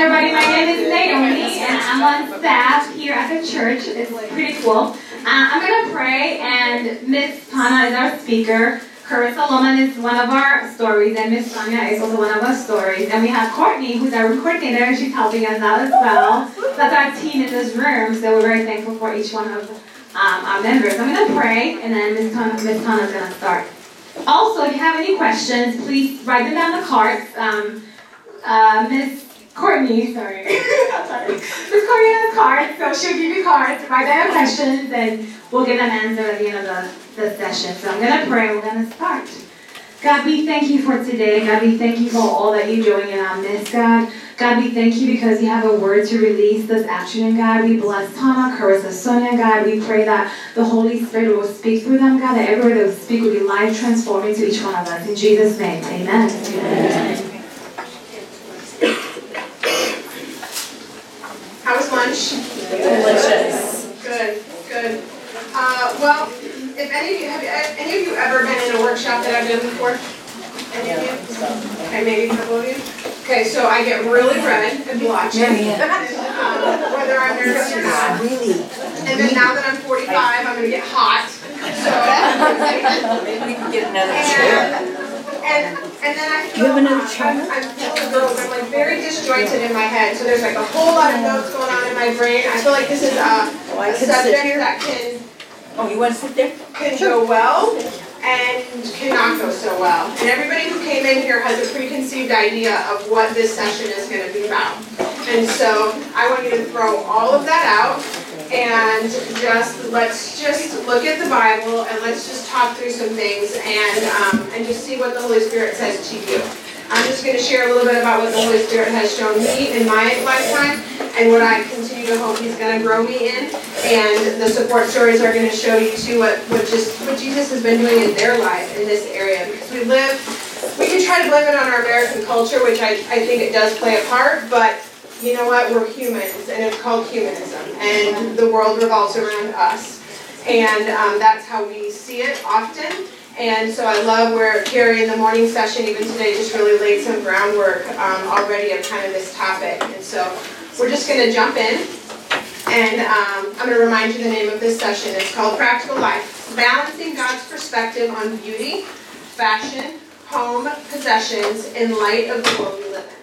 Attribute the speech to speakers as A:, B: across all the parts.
A: Everybody, my name is Naomi and I'm on staff here at the church. It's pretty cool. Uh, I'm going to pray and Miss Tana is our speaker. Carissa Loman is one of our stories and Miss Sonia is also one of our stories. And we have Courtney who's our coordinator and she's helping us out as well. That's our team in this room, so we're very thankful for each one of um, our members. I'm going to pray and then Miss Tana is going to start. Also, if you have any questions, please write them down the cards. Um, uh, Miss Courtney, sorry. I'm sorry. Miss Courtney has cards, so she'll give you cards, write down your questions, and we'll get them answers at the end of the, the session. So I'm going to pray, we're going to start. God, we thank you for today. God, we thank you for all that you're doing in our midst, God. God, we thank you because you have a word to release this afternoon, God. We bless Tana, Carissa, Sonia, God. We pray that the Holy Spirit will speak through them, God, that every word they will speak will be life transforming to each one of us. In Jesus' name, amen. amen.
B: How was lunch?
C: Delicious.
B: Good, good. Uh, well, if any of you have any of you ever been in a workshop that I've done before? Any of you? Okay, maybe a couple of you. Okay, so I get really red and blotchy, um, whether I'm nervous or not.
C: Really?
B: And then now that I'm 45, I'm gonna get hot. So
C: Maybe we can get another chair.
B: And and then I feel
C: you have another
B: uh,
C: chair?
B: I'm, I'm feeling. I'm like very disjointed in my head. So there's like a whole lot of notes going on in my brain. I feel like this is a,
C: Oh,
B: a
C: sit
B: subject that can
C: Oh, you want to sit there?
B: can go well and cannot go so well. And everybody who came in here has a preconceived idea of what this session is going to be about. And so I want you to throw all of that out and just let's just look at the Bible and let's just talk through some things and um, and just see what the Holy Spirit says to you. I'm just going to share a little bit about what the Holy Spirit has shown me in my lifetime and what I continue to hope He's going to grow me in. And the support stories are going to show you too what, what just what Jesus has been doing in their life in this area. Because we live, we can try to blame it on our American culture, which I, I think it does play a part, but you know what? We're humans, and it's called humanism. And the world revolves around us. And um, that's how we see it often. And so I love where Carrie in the morning session, even today, just really laid some groundwork um, already of kind of this topic. And so we're just going to jump in. And um, I'm going to remind you the name of this session. It's called Practical Life Balancing God's Perspective on Beauty, Fashion, Home, Possessions in light of the world we live in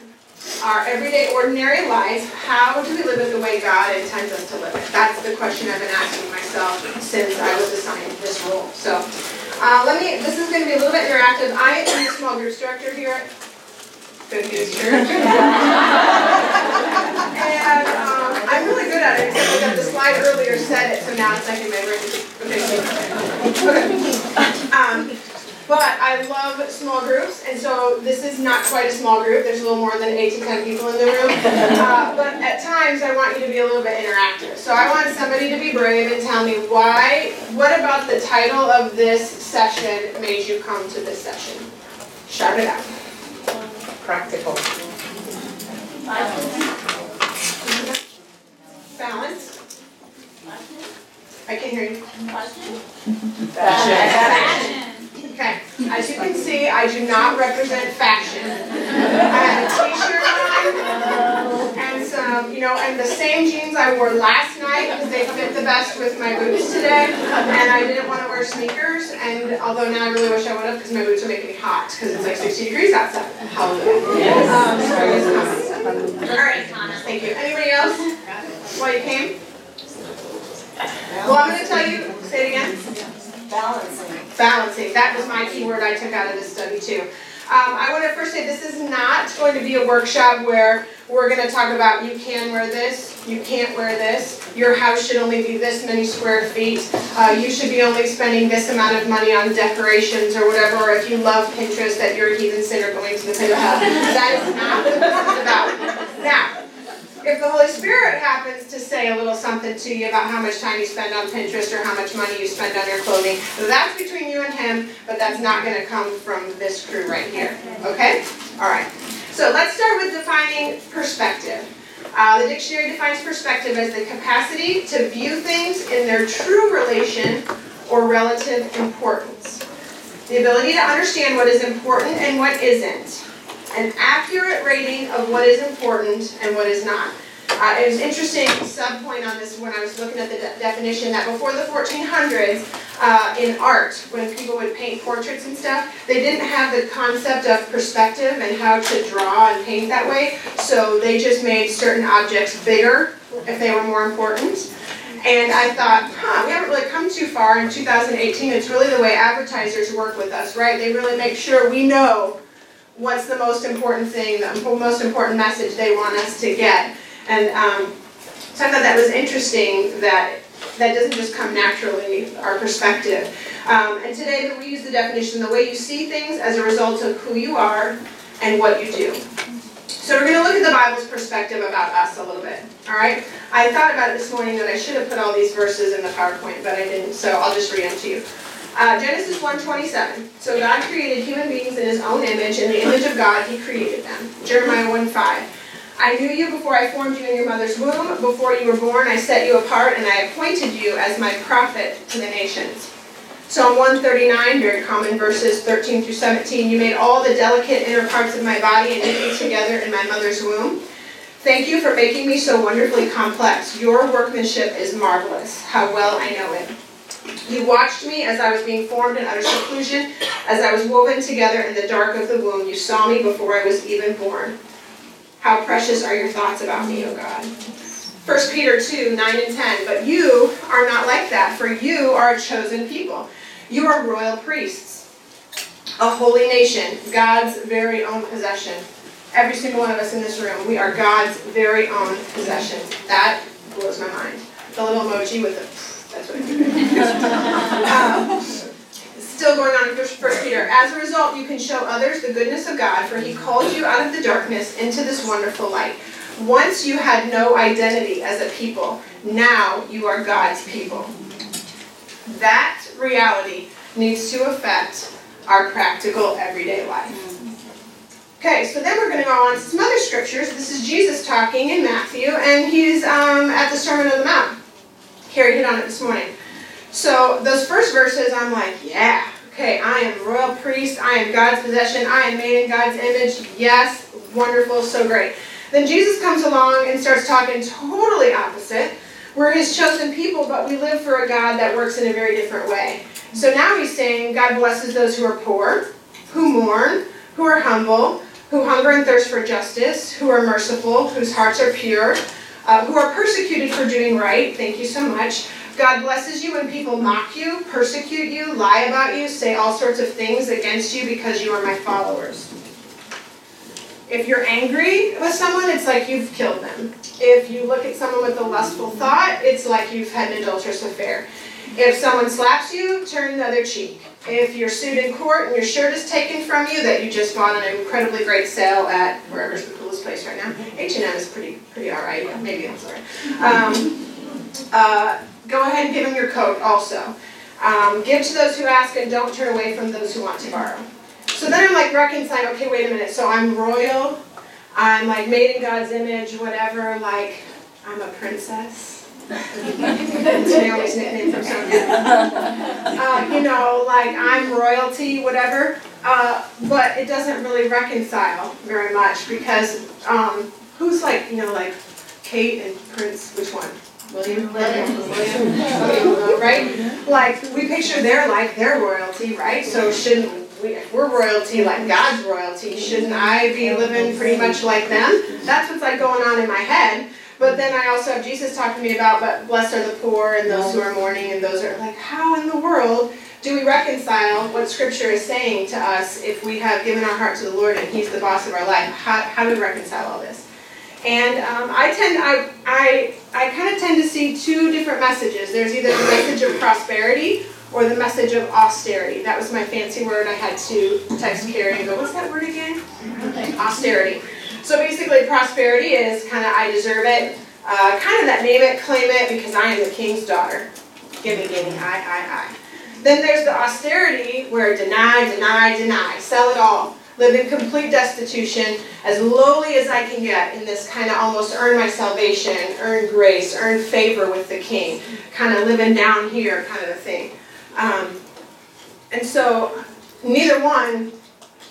B: our everyday, ordinary life, how do we live it the way God intends us to live it? That's the question I've been asking myself since I was assigned this role. So, uh, let me. This is going to be a little bit interactive. I am the small groups director here at Good Church, and um, I'm really good at it. Except that the slide earlier said it, so now it's like my brain. Okay. Okay. Um, but I love small groups, and so this is not quite a small group. There's a little more than eight to ten people in the room. Uh, but at times, I want you to be a little bit interactive. So I want somebody to be brave and tell me why, what about the title of this session made you come to this session? Shout it out.
C: Practical.
B: Balance. I can hear you.
C: Fashion.
B: Okay, as you can see, I do not represent fashion. I have a t-shirt on and some, you know, and the same jeans I wore last night because they fit the best with my boots today. And I didn't want to wear sneakers, and although now I really wish I would have because my boots are making me hot because it's like 60 degrees outside. Hallelujah. Um, spring is coming. All right, thank you. Anybody else? While you came? Well, I'm going to tell you, say it again.
C: Balancing.
B: Balancing. That was my key word I took out of this study too. Um, I want to first say this is not going to be a workshop where we're going to talk about you can wear this, you can't wear this, your house should only be this many square feet, uh, you should be only spending this amount of money on decorations or whatever, or if you love Pinterest that you're a heathen sinner going to the pit. That is not what this is about. Now, if the Holy Spirit happens to say a little something to you about how much time you spend on Pinterest or how much money you spend on your clothing, that's between you and Him, but that's not going to come from this crew right here. Okay? All right. So let's start with defining perspective. Uh, the dictionary defines perspective as the capacity to view things in their true relation or relative importance. The ability to understand what is important and what isn't. An accurate rating of what is important and what is not. Uh, it was interesting sub point on this when I was looking at the de- definition that before the 1400s, uh, in art, when people would paint portraits and stuff, they didn't have the concept of perspective and how to draw and paint that way. So they just made certain objects bigger if they were more important. And I thought, huh, we haven't really come too far in 2018. It's really the way advertisers work with us, right? They really make sure we know what's the most important thing, the most important message they want us to get. And um, so I thought that was interesting that that doesn't just come naturally, our perspective. Um, and today we use the definition, the way you see things as a result of who you are and what you do. So we're going to look at the Bible's perspective about us a little bit, all right? I thought about it this morning that I should have put all these verses in the PowerPoint, but I didn't, so I'll just read them to you. Uh, Genesis 1.27, so God created human beings in his own image, in the image of God he created them. Jeremiah 1.5, I knew you before I formed you in your mother's womb. Before you were born, I set you apart, and I appointed you as my prophet to the nations. Psalm 139, very common verses 13 through 17. You made all the delicate inner parts of my body and knit me together in my mother's womb. Thank you for making me so wonderfully complex. Your workmanship is marvelous. How well I know it. You watched me as I was being formed in utter seclusion, as I was woven together in the dark of the womb. You saw me before I was even born. How precious are your thoughts about me, O God. 1 Peter 2, 9 and 10. But you are not like that, for you are a chosen people. You are royal priests, a holy nation, God's very own possession. Every single one of us in this room, we are God's very own possession. That blows my mind. The little emoji with the, um, Still going on in 1 Peter. As a result, you can show others the goodness of God, for he called you out of the darkness into this wonderful light. Once you had no identity as a people, now you are God's people. That reality needs to affect our practical everyday life. Okay, so then we're going to go on to some other scriptures. This is Jesus talking in Matthew, and he's um, at the Sermon on the Mount. Carrie hit on it this morning. So those first verses, I'm like, yeah, okay, I am royal priest, I am God's possession, I am made in God's image. Yes, wonderful, so great. Then Jesus comes along and starts talking totally opposite. We're his chosen people, but we live for a God that works in a very different way. So now he's saying God blesses those who are poor, who mourn, who are humble, who hunger and thirst for justice, who are merciful, whose hearts are pure, uh, who are persecuted for doing right. Thank you so much. God blesses you when people mock you, persecute you, lie about you, say all sorts of things against you because you are my followers. If you're angry with someone, it's like you've killed them. If you look at someone with a lustful thought, it's like you've had an adulterous affair. If someone slaps you, turn the other cheek. If you're sued in court and your shirt is taken from you that you just bought an incredibly great sale at wherever's the coolest place right now, H&M is pretty pretty all right. Maybe I'm sorry. Um, uh, go ahead and give them your coat also. Um, give to those who ask and don't turn away from those who want to borrow. So then I'm like reconciling, okay, wait a minute. So I'm royal, I'm like made in God's image, whatever, like I'm a princess. Naomi's nickname from. Uh, you know, like I'm royalty, whatever. Uh, but it doesn't really reconcile very much because um, who's like, you know, like Kate and Prince, which one? William, William, William, right? Like we picture their like their royalty, right? So shouldn't we, if we're royalty like God's royalty, shouldn't I be living pretty much like them? That's what's like going on in my head. But then I also have Jesus talking to me about, but blessed are the poor and those who are mourning and those are like, how in the world do we reconcile what Scripture is saying to us if we have given our heart to the Lord and He's the boss of our life? How, how do we reconcile all this? And um, I tend, I, I, I kind of tend to see two different messages. There's either the message of prosperity or the message of austerity. That was my fancy word. I had to text Carrie and go, what's that word again? Austerity. So basically, prosperity is kind of I deserve it, uh, kind of that name it, claim it, because I am the king's daughter. Gimme, gimme, I, I, I. Then there's the austerity where deny, deny, deny, sell it all live in complete destitution, as lowly as I can get in this kind of almost earn my salvation, earn grace, earn favor with the king, kind of living down here kind of a thing. Um, and so neither one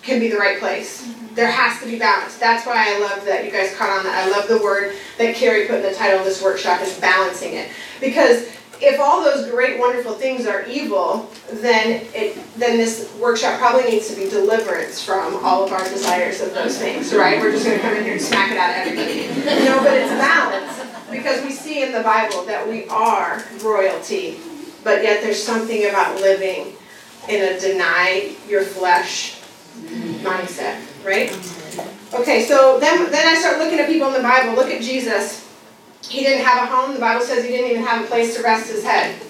B: can be the right place. There has to be balance. That's why I love that you guys caught on that. I love the word that Carrie put in the title of this workshop is balancing it. Because if all those great, wonderful things are evil, then it then this workshop probably needs to be deliverance from all of our desires of those things, right? We're just gonna come in here and smack it out of everybody. No, but it's balance because we see in the Bible that we are royalty, but yet there's something about living in a deny your flesh mindset, right? Okay, so then then I start looking at people in the Bible. Look at Jesus. He didn't have a home. The Bible says he didn't even have a place to rest his head.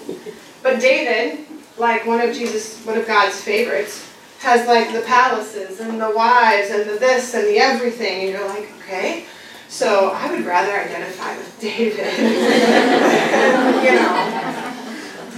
B: But David, like one of Jesus, one of God's favorites, has like the palaces and the wives and the this and the everything. And you're like, okay. So I would rather identify with David. you know.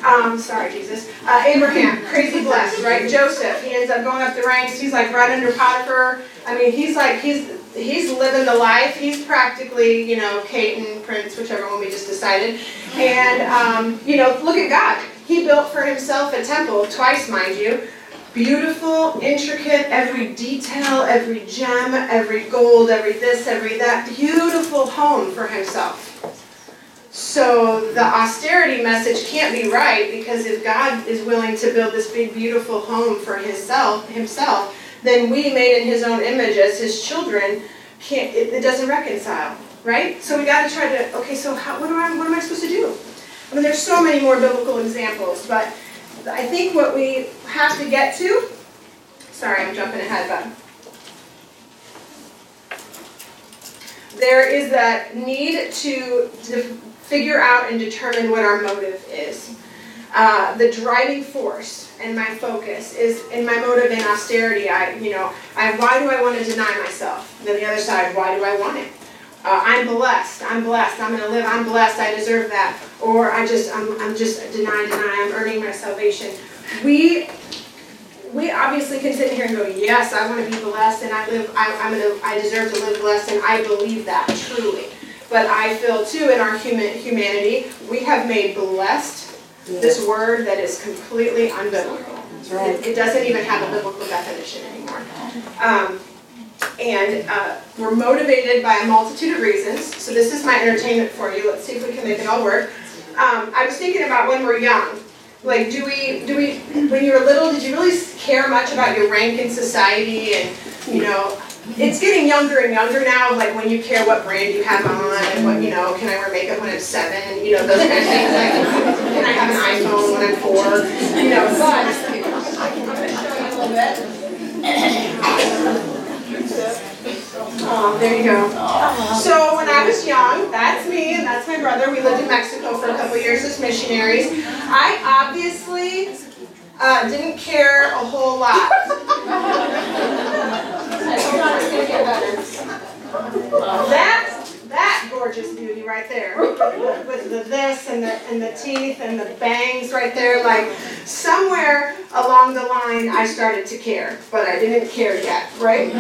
B: Um, sorry, Jesus. Uh, Abraham, crazy blessed, right? Joseph, he ends up going up the ranks. He's like right under Potiphar. I mean, he's like he's he's living the life. He's practically, you know, Caton, Prince, whichever one we just decided. And um, you know, look at God. He built for himself a temple twice, mind you. Beautiful, intricate, every detail, every gem, every gold, every this, every that. Beautiful home for himself. So the austerity message can't be right because if God is willing to build this big beautiful home for himself, himself, then we made in his own image as his children can't it, it doesn't reconcile, right? So we got to try to okay, so how, what am I what am I supposed to do? I mean there's so many more biblical examples, but I think what we have to get to sorry, I'm jumping ahead, but there is that need to figure out and determine what our motive is. Uh, the driving force and my focus is in my motive in austerity. I, you know, I, why do I want to deny myself? Then the other side, why do I want it? Uh, I'm blessed. I'm blessed. I'm going to live. I'm blessed. I deserve that. Or I just, I'm, I'm just deny, deny. I'm earning my salvation. We, we obviously can sit here and go, yes, I want to be blessed, and I live. I, I'm gonna, I deserve to live blessed, and I believe that truly. But I feel too in our human humanity, we have made blessed this word that is completely unbiblical.
C: Right.
B: It, it doesn't even have a biblical definition anymore. Um, and uh, we're motivated by a multitude of reasons. So this is my entertainment for you. Let's see if we can make it all work. Um, I was thinking about when we're young. Like, do we, do we, when you were little, did you really care much about your rank in society and, you know, it's getting younger and younger now, like when you care what brand you have on and what, you know, can I wear makeup when I'm seven, you know, those kind of things. Like, can I have an iPhone when I'm four, you know, but. Oh, there you go. So when I was young, that's me and that's my brother. We lived in Mexico for a couple years as missionaries. I obviously uh, didn't care a whole lot. That, that gorgeous beauty right there, with the this and the, and the teeth and the bangs right there, like somewhere along the line I started to care, but I didn't care yet, right?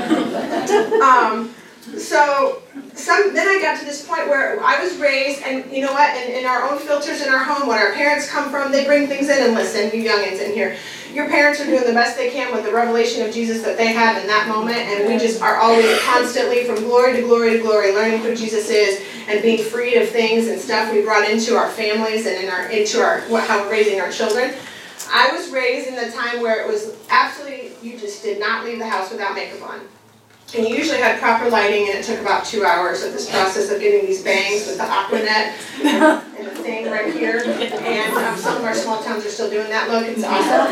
B: Um, so some then I got to this point where I was raised, and you know what? In, in our own filters in our home, when our parents come from, they bring things in and listen. You youngins in here, your parents are doing the best they can with the revelation of Jesus that they have in that moment, and we just are always constantly from glory to glory to glory, learning who Jesus is and being freed of things and stuff we brought into our families and in our into our how we're raising our children. I was raised in the time where it was absolutely you just did not leave the house without makeup on. And you usually had proper lighting, and it took about two hours of this process of getting these bangs with the Aquanet and the thing right here. And um, some of our small towns are still doing that look. It's awesome.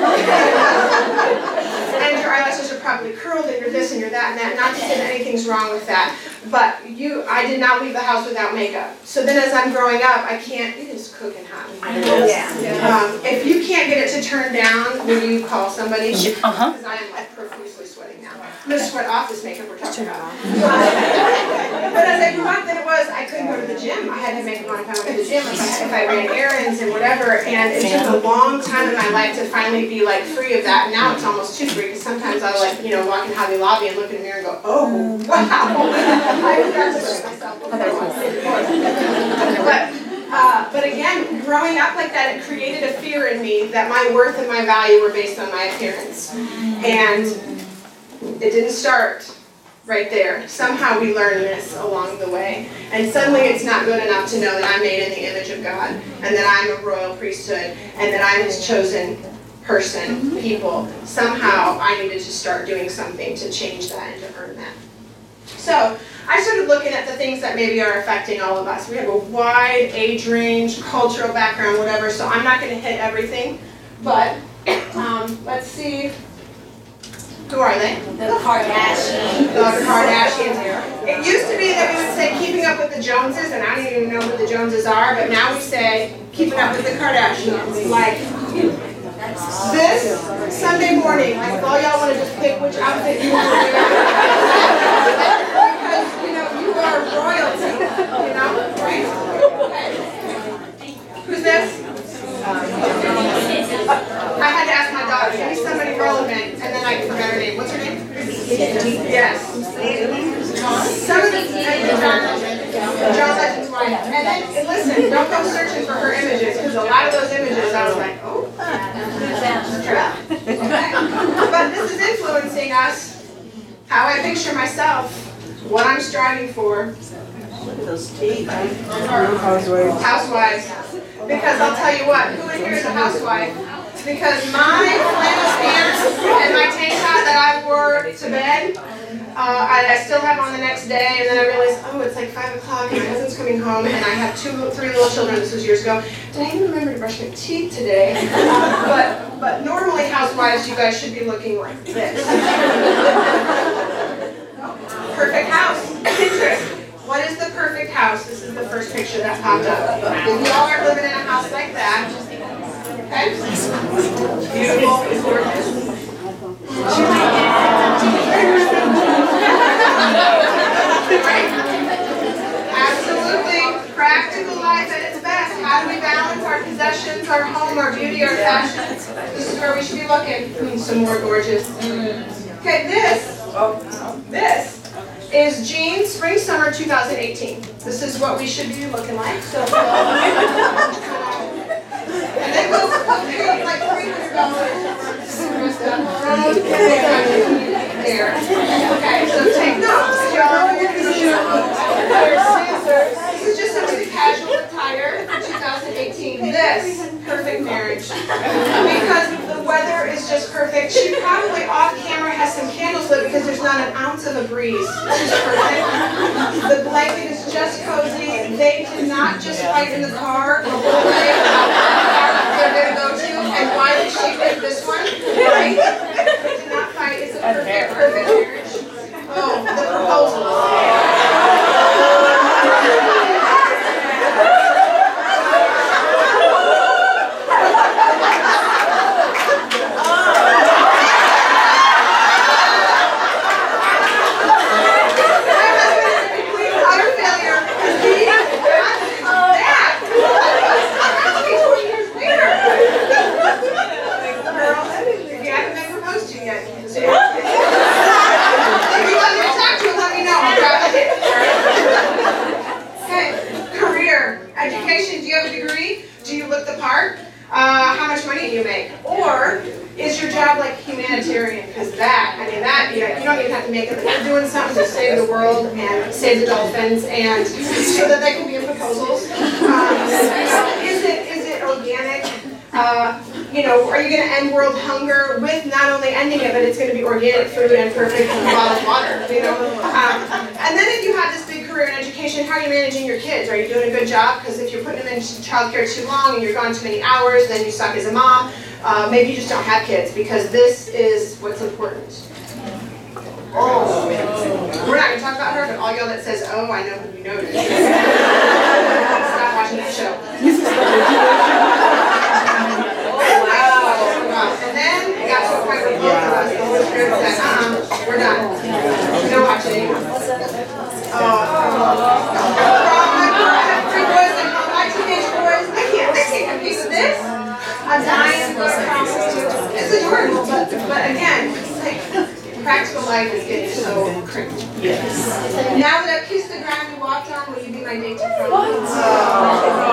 B: and your eyelashes are probably curled, and you're this and you're that and that. Not to say that anything's wrong with that, but you, I did not leave the house without makeup. So then, as I'm growing up, I can't. It is cooking hot.
C: Yeah.
B: Um, if you can't get it to turn down, will you call somebody?
C: Uh-huh.
B: Because I am like profusely sweating now. I'm gonna sweat off this makeup we're talking about. but as I grew up, then it was I couldn't go to the gym. I had to make on if I went to the gym, if I, if I ran errands and whatever. And it took a long time in my life to finally be like free of that. And now it's almost too free because sometimes I like you know walk in Hobby Lobby and look in the mirror and go, oh wow, I congratulate myself. But uh, but again, growing up like that, it created a fear in me that my worth and my value were based on my appearance. And it didn't start right there. Somehow we learn this along the way. And suddenly it's not good enough to know that I'm made in the image of God and that I'm a royal priesthood and that I'm his chosen person, people. Somehow I needed to start doing something to change that and to earn that. So I started looking at the things that maybe are affecting all of us. We have a wide age range, cultural background, whatever, so I'm not going to hit everything. But um, let's see. Who are they?
C: The Kardashians.
B: Oh, the Kardashians. It used to be that we would say keeping up with the Joneses, and I don't even know who the Joneses are, but now we say keeping up with the Kardashians. Like this Sunday morning, like if all y'all want to just pick which outfit you want to wear. because, you know, you are royalty, you know, right? Okay. Who's this? I had to ask my daughter, me somebody relevant, and then I forgot her name. What's her name? Yes. Some of the, and then, and listen, don't go searching for her images, because a lot of those images, I was like, oh. Okay. But this is influencing us, how I picture myself, what I'm striving for. Look at those teeth. housewives. Because I'll tell you what, who in here is a housewife? Because my flannel pants and my tank top that I wore to bed, uh, I, I still have on the next day, and then I realized, oh, it's like five o'clock, and my husband's coming home, and I have two, three little children. This was years ago. Did I even remember to brush my teeth today? Uh, but, but normally, housewives, you guys should be looking like this. Perfect house. Pinterest. What is the perfect house? This is the first picture that popped up. If y'all are living in a house like that, okay? Beautiful, gorgeous. Right? Absolutely. Practical life at its best. How do we balance our possessions, our home, our beauty, our fashion? This is where we should be looking. Some more gorgeous. Okay, this, oh, this is Jean Spring Summer 2018. This is what we should be looking like. So, um, and then we'll, we'll pay like three hundred dollars. There. Okay, so take notes. Y'all, this is just of casual attire for 2018. This perfect marriage because the weather is just perfect. She probably off camera has some candles lit because there's not an ounce of a breeze. It's just perfect. The blanket is just cozy. They did not just fight in the car Thank you. Gone too many hours, then you suck as a mom. Uh, maybe you just don't have kids because this is what's important. Oh, we're not going to talk about her, but all y'all that says, oh, I know who you noticed. Stop watching that show. Wow. And then it got to a point where both of us, the Holy Spirit said, uh-uh, we're done. No watching anymore. Oh. From my I have three boys and all my teenage boys, they can't, they can't compete with this. I'm dying for a promise to, it's adorable, but, but again, it's like, practical life is getting so cringy. Now that I've kissed the ground you walked on, will you be my date to prom?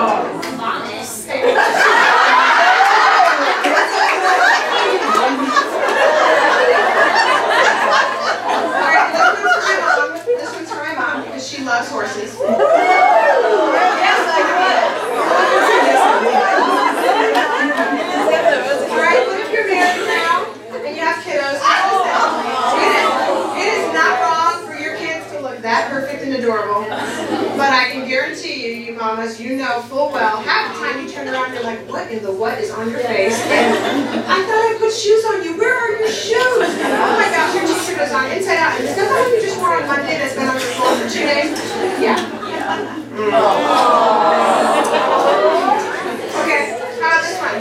B: But I can guarantee you, you mamas, you know full well, half the time you turn around, you're like, what in the what is on your face? And I thought I put shoes on you. Where are your shoes? Oh my gosh, your t-shirt is on inside out. Is that what you just wore on Monday that's been on your floor for two days? Yeah. Okay, how about this one?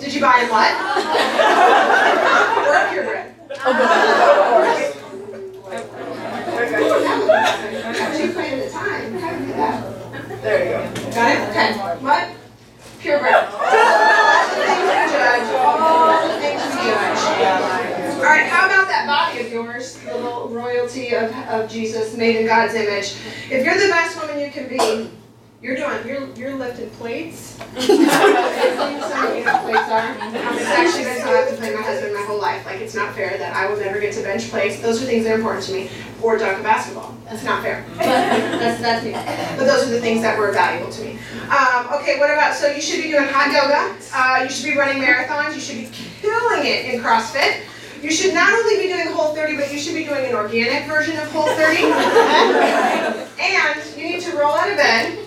B: Did you buy him what? Or purebred? Two play at a time. How do you do that?
D: There you go.
B: Got it? Okay. What? Purebred. All the things we judge. All the things we judge. All right, how about that body of yours, the little royalty of, of Jesus, made in God's image? If you're the best woman you can be, you're doing, you're, you're lifting plates. Some of you plates are. It's actually been so I have to play my husband my whole life. Like, it's not fair that I will never get to bench plates. Those are things that are important to me. Or dunk a basketball. That's not fair. But that's, that's me. But those are the things that were valuable to me. Um, okay, what about, so you should be doing hot yoga. Uh, you should be running marathons. You should be killing it in CrossFit. You should not only be doing Whole 30, but you should be doing an organic version of Whole 30. and you need to roll out of bed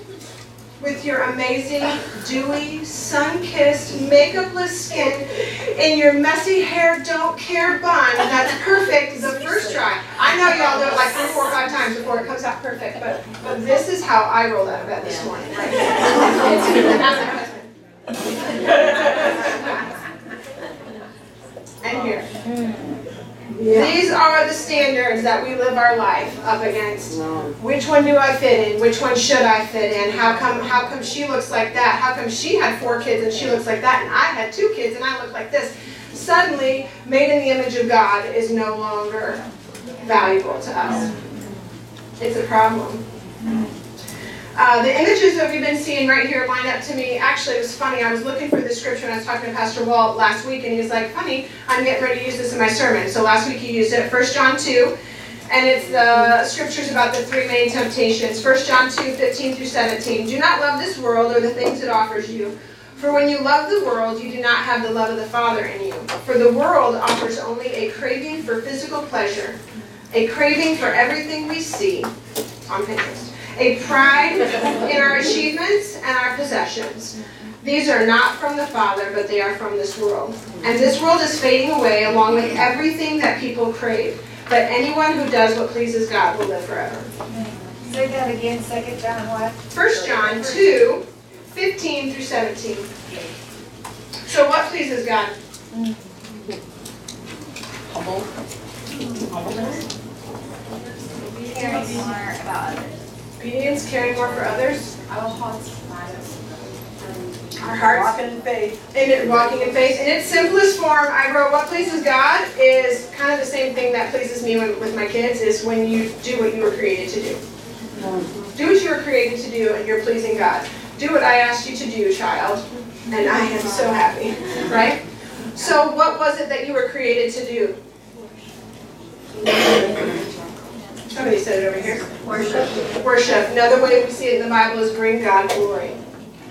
B: with your amazing, dewy, sun-kissed, makeupless skin in your messy hair don't care bun. That's perfect the first try. I know y'all do it like three, four, five times before it comes out perfect, but, but this is how I rolled out of bed this morning. and here. These are the standards that we live our life up against. Which one do I fit in? Which one should I fit in? How come how come she looks like that? How come she had four kids and she looks like that and I had two kids and I look like this? Suddenly, made in the image of God is no longer valuable to us. It's a problem. Uh, the images that we've been seeing right here line up to me. Actually, it was funny. I was looking for this scripture and I was talking to Pastor Walt last week, and he was like, "Funny, I'm getting ready to use this in my sermon." So last week he used it, 1 John 2, and it's the scriptures about the three main temptations. 1 John 2, 15 through 17. Do not love this world or the things it offers you. For when you love the world, you do not have the love of the Father in you. For the world offers only a craving for physical pleasure, a craving for everything we see on Pinterest a pride in our achievements and our possessions. These are not from the Father, but they are from this world. And this world is fading away along with everything that people crave. But anyone who does what pleases God will live forever.
C: Say that again, second John what?
B: 1 John 2, 15 through 17. So what pleases God?
C: Caring more about others.
B: Obedience, caring more for others.
C: Um, our hearts.
B: Our hearts
D: Walking in faith.
B: in it, walking in faith. In its simplest form, I wrote what pleases God is kind of the same thing that pleases me when, with my kids is when you do what you were created to do. Do what you were created to do and you're pleasing God. Do what I asked you to do, child. And I am so happy, right? So what was it that you were created to do? Somebody said it over here.
C: Worship.
B: Worship. Another way we see it in the Bible is bring God glory.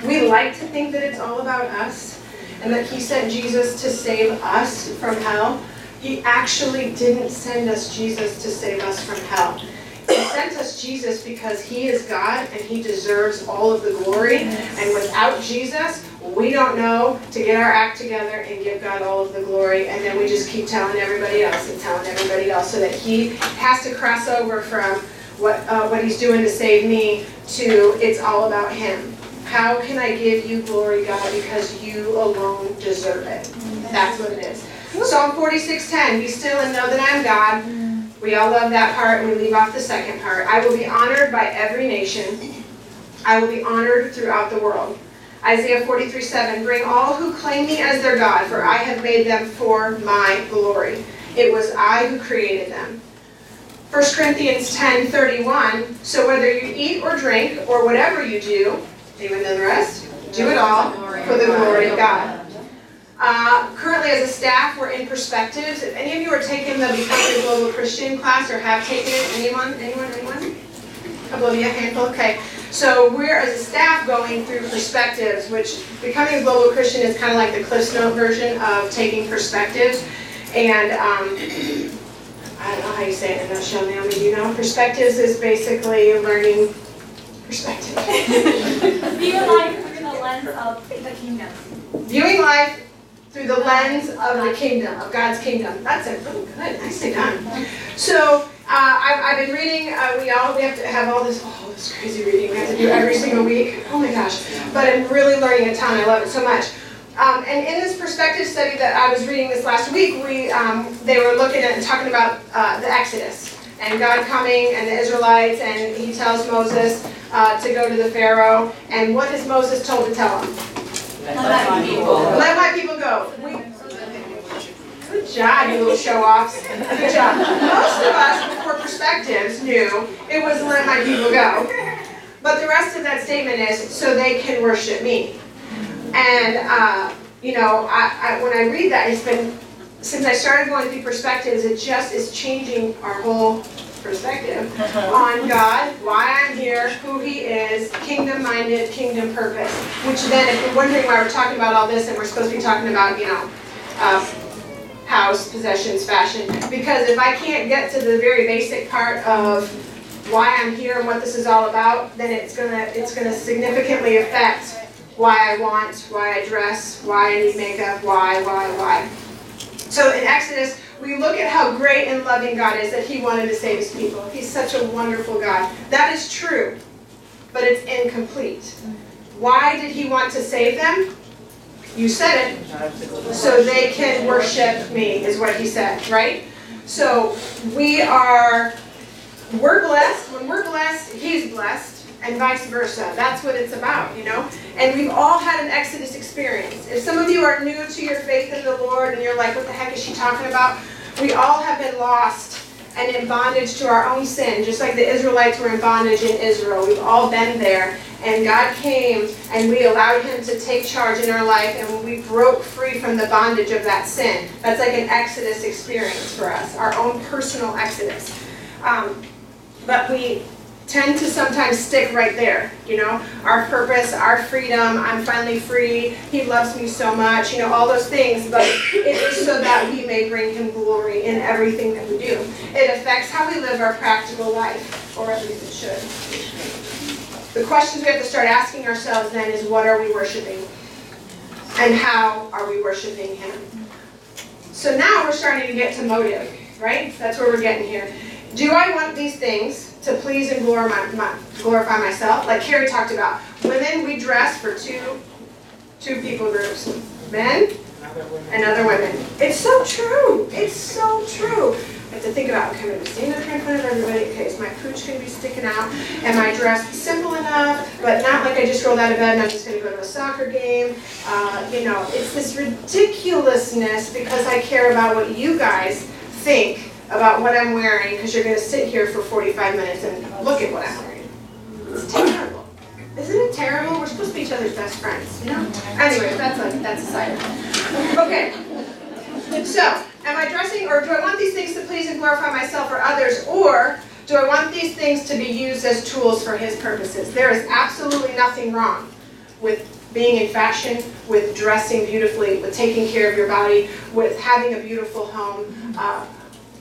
B: We like to think that it's all about us and that He sent Jesus to save us from hell. He actually didn't send us Jesus to save us from hell. He sent us Jesus because He is God and He deserves all of the glory. And without Jesus, we don't know to get our act together and give God all of the glory. And then we just keep telling everybody else and telling everybody else so that He has to cross over from what, uh, what He's doing to save me to it's all about Him. How can I give you glory, God, because you alone deserve it? That's what it is. Psalm 46:10, be still and know that I am God. We all love that part, and we leave off the second part. I will be honored by every nation. I will be honored throughout the world. Isaiah 43:7, bring all who claim me as their God, for I have made them for my glory. It was I who created them. 1 Corinthians 10:31, so whether you eat or drink or whatever you do, anyone the rest? Do it all for the glory of God. Uh, currently, as a staff, we're in perspectives. If any of you are taking the Becoming a Global Christian class or have taken it, anyone, anyone, anyone? A couple of you, a handful, okay. So we're, as a staff, going through perspectives, which Becoming a Global Christian is kind of like the Cliff Note version of taking perspectives. And um, I don't know how you say it in a nutshell, Naomi, do you know? Perspectives is basically learning perspective.
C: View life through the lens of the kingdom.
B: Viewing life through the lens of the kingdom, of God's kingdom. That's it. Really good. Nicely done. So uh, I've, I've been reading. Uh, we all we have to have all this oh this crazy reading we have to do every single week. Oh my gosh! But I'm really learning a ton. I love it so much. Um, and in this perspective study that I was reading this last week, we um, they were looking at and talking about uh, the Exodus and God coming and the Israelites, and He tells Moses uh, to go to the Pharaoh. And what is Moses told to tell him?
C: Let my people
B: Let my people go. Good job, you little show-offs. Good job. Most of us, for perspectives, knew it was let my people go. But the rest of that statement is so they can worship me. And uh, you know, I, I, when I read that, it's been since I started going through perspectives, it just is changing our whole perspective on God, why I'm here, who He is, kingdom minded, kingdom purpose. Which then, if you're wondering why we're talking about all this and we're supposed to be talking about, you know, uh, house, possessions, fashion, because if I can't get to the very basic part of why I'm here and what this is all about, then it's gonna it's gonna significantly affect why I want, why I dress, why I need makeup, why, why, why. So in Exodus, we look at how great and loving God is that He wanted to save His people. He's such a wonderful God. That is true, but it's incomplete. Why did He want to save them? You said it. So they can worship me, is what He said, right? So we are, we're blessed. When we're blessed, He's blessed and vice versa. That's what it's about, you know? And we've all had an Exodus experience. If some of you are new to your faith in the Lord and you're like, what the heck is she talking about? We all have been lost and in bondage to our own sin, just like the Israelites were in bondage in Israel. We've all been there. And God came and we allowed Him to take charge in our life and we broke free from the bondage of that sin. That's like an Exodus experience for us, our own personal Exodus. Um, but we tend to sometimes stick right there, you know, our purpose, our freedom, I'm finally free, he loves me so much, you know, all those things, but it is so that we may bring him glory in everything that we do. It affects how we live our practical life, or at least it should. The questions we have to start asking ourselves then is what are we worshiping? And how are we worshiping him? So now we're starting to get to motive, right? That's where we're getting here. Do I want these things? To please and glorify, my, glorify myself. Like Carrie talked about, women, we dress for two, two people groups, men and other women. It's so true. It's so true. I have to think about, going to stand up in front of everybody. Okay, is my pooch going to be sticking out? Am I dressed simple enough, but not like I just rolled out of bed and I'm just going to go to a soccer game? Uh, you know, it's this ridiculousness because I care about what you guys think about what I'm wearing because you're going to sit here for 45 minutes and look at what I'm wearing. It's terrible. Isn't it terrible? We're supposed to be each other's best friends, you know? Anyway, that's a, that's a side. Okay. So, am I dressing, or do I want these things to please and glorify myself or others, or do I want these things to be used as tools for His purposes? There is absolutely nothing wrong with being in fashion, with dressing beautifully, with taking care of your body, with having a beautiful home. Uh,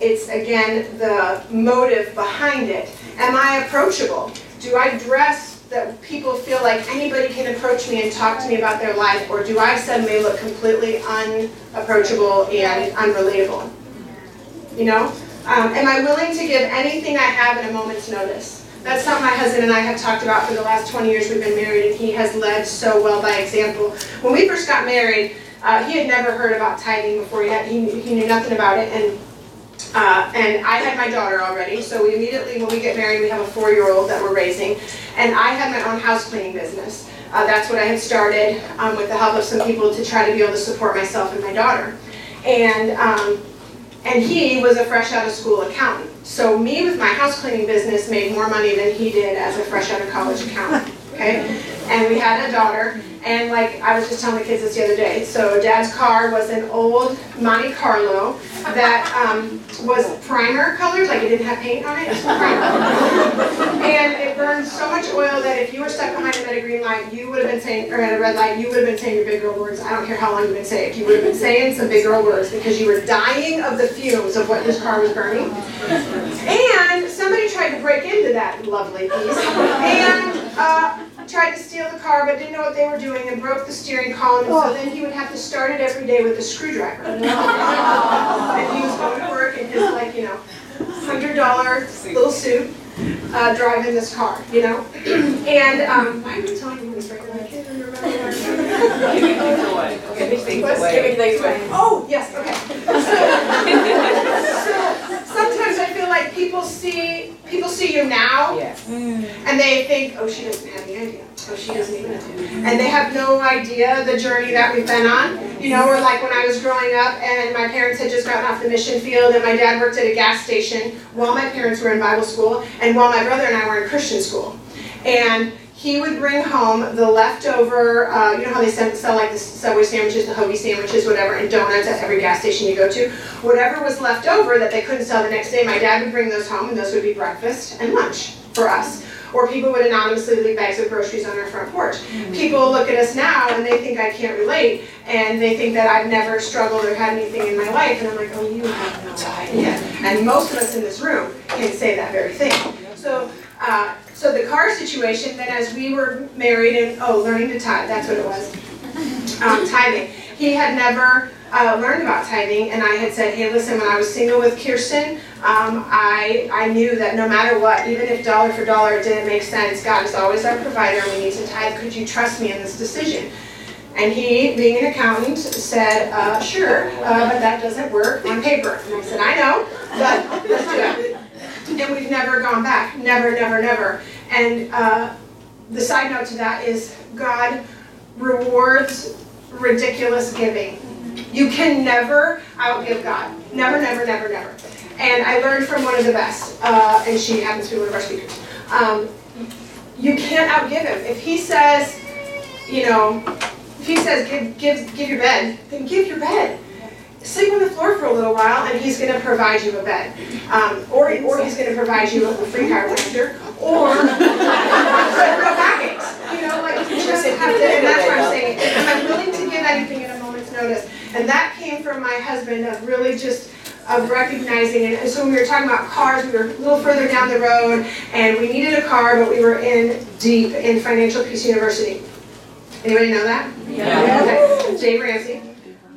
B: it's again the motive behind it. Am I approachable? Do I dress that people feel like anybody can approach me and talk to me about their life, or do I suddenly look completely unapproachable and unrelatable? You know? Um, am I willing to give anything I have in a moment's notice? That's something my husband and I have talked about for the last 20 years we've been married, and he has led so well by example. When we first got married, uh, he had never heard about tithing before. Had, he, he knew nothing about it, and uh, and I had my daughter already, so we immediately, when we get married, we have a four-year-old that we're raising. And I had my own house cleaning business. Uh, that's what I had started um, with the help of some people to try to be able to support myself and my daughter. And, um, and he was a fresh out of school accountant. So me with my house cleaning business made more money than he did as a fresh out of college accountant. Okay? And we had a daughter, and like I was just telling the kids this the other day, so dad's car was an old Monte Carlo that um, was primer colored, like it didn't have paint on it, and it burned so much oil that if you were stuck behind him at a green light, you would have been saying, or at a red light, you would have been saying your big girl words. I don't care how long you've been saved. You would have been saying some big girl words because you were dying of the fumes of what this car was burning. And somebody tried to break into that lovely piece and car but didn't know what they were doing and broke the steering column. And so then he would have to start it every day with a screwdriver. and he was going to work in his like, you know, hundred dollar little suit, uh, driving this car, you know? and um, why are we telling you this right now? I can't remember. where-
D: Giving things away. Giving things away.
B: giving things away? Oh, yes, okay. So, so sometimes I feel like people see people see you now
D: Yes. Mm.
B: and they think, oh, she doesn't have any idea. Oh, she doesn't even know. Mm-hmm. And they have no idea the journey that we've been on. You know, or like when I was growing up and my parents had just gotten off the mission field and my dad worked at a gas station while my parents were in Bible school and while my brother and I were in Christian school. And he would bring home the leftover, uh, you know how they sell, sell like the Subway sandwiches, the hoagie sandwiches, whatever, and donuts at every gas station you go to. Whatever was left over that they couldn't sell the next day, my dad would bring those home, and those would be breakfast and lunch for us. Or people would anonymously leave bags of groceries on our front porch. People look at us now and they think I can't relate, and they think that I've never struggled or had anything in my life, and I'm like, oh, you have no idea. And most of us in this room can say that very thing. So, uh, so the car situation, then as we were married and, oh, learning to tithe, that's what it was, um, tithing. He had never uh, learned about tithing, and I had said, hey, listen, when I was single with Kirsten, um, I, I knew that no matter what, even if dollar for dollar it didn't make sense, God is always our provider and we need to tithe. Could you trust me in this decision? And he, being an accountant, said, uh, sure, uh, but that doesn't work on paper. And I said, I know, but let's do it. And we've never gone back, never, never, never. And uh, the side note to that is God rewards ridiculous giving. You can never outgive God. Never, never, never, never. And I learned from one of the best, uh, and she happens to be one of our speakers. Um, you can't outgive him. If he says, you know, if he says give, give, give your bed, then give your bed. Sleep on the floor for a little while, and he's going to provide you a bed, um, or or he's going to provide you a free chiropractor, or a. You know, like you just have to. And that's what I'm saying, am I willing to give anything at a moment's notice? And that came from my husband of really just of recognizing it. And so when we were talking about cars, we were a little further down the road, and we needed a car, but we were in deep in Financial Peace University. Anybody know that?
D: Yeah.
B: Okay. Dave Ramsey.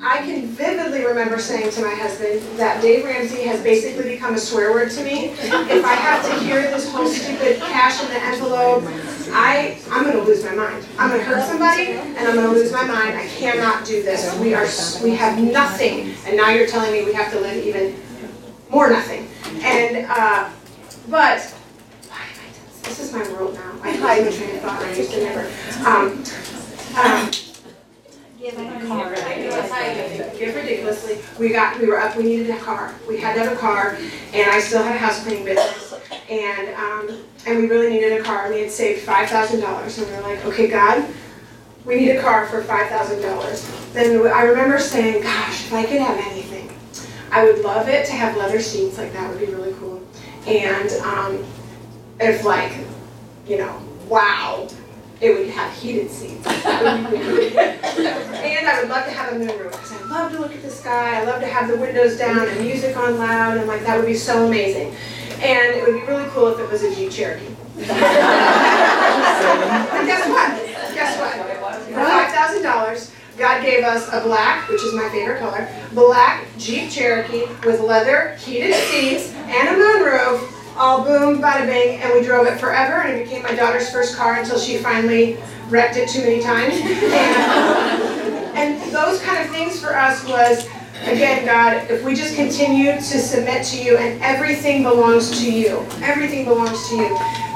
B: I can vividly remember saying to my husband that Dave Ramsey has basically become a swear word to me. If I have to hear this whole stupid cash in the envelope, I, I'm gonna lose my mind. I'm gonna hurt somebody and I'm gonna lose my mind. I cannot do this. We are, we have nothing, and now you're telling me we have to live even more nothing. And, uh, but, this is my world now. I of thought, I used to never. Um, um, Give ridiculously. We got, we were up, we needed a car. We had to have a car, and I still had a house cleaning business. And, um, and we really needed a car. We had saved five thousand dollars, and we were like, okay, God, we need a car for five thousand dollars. Then I remember saying, gosh, if I could have anything, I would love it to have leather seats, like that would be really cool. And, um, if like, you know, wow, it would have heated seats. That would be really good. And I would love to have a moonroof because I love to look at the sky. I love to have the windows down and music on loud, and like that would be so amazing. And it would be really cool if it was a Jeep Cherokee. But guess what? Guess what? For five thousand dollars, God gave us a black, which is my favorite color, black Jeep Cherokee with leather, heated seats, and a moonroof. All boom, bada bing, and we drove it forever, and it became my daughter's first car until she finally wrecked it too many times. And, and those kind of things for us was, again, God, if we just continue to submit to you and everything belongs to you, everything belongs to you,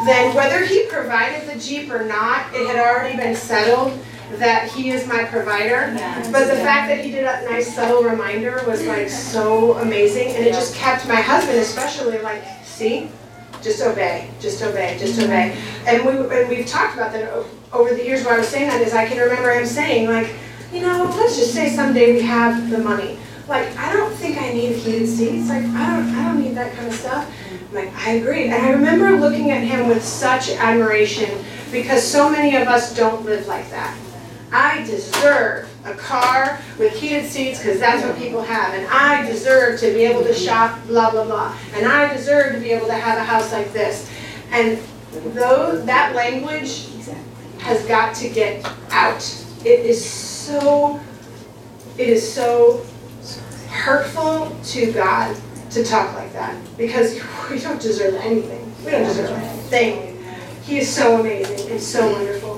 B: then whether He provided the Jeep or not, it had already been settled that He is my provider. But the fact that He did a nice subtle reminder was like so amazing, and it just kept my husband especially like, see, just obey, just obey, just obey. And we and we've talked about that over the years. Why I was saying that is I can remember him saying like, you know, let's just say someday we have the money. Like I don't think I need heated seats. Like I don't I don't need that kind of stuff. I'm like I agree. And I remember looking at him with such admiration because so many of us don't live like that. I deserve a car with heated seats because that's what people have. And I deserve to be able to mm-hmm. shop, blah, blah, blah. And I deserve to be able to have a house like this. And though that language has got to get out. It is so, it is so hurtful to God to talk like that because we don't deserve anything. We don't deserve a thing. He is so amazing and so wonderful.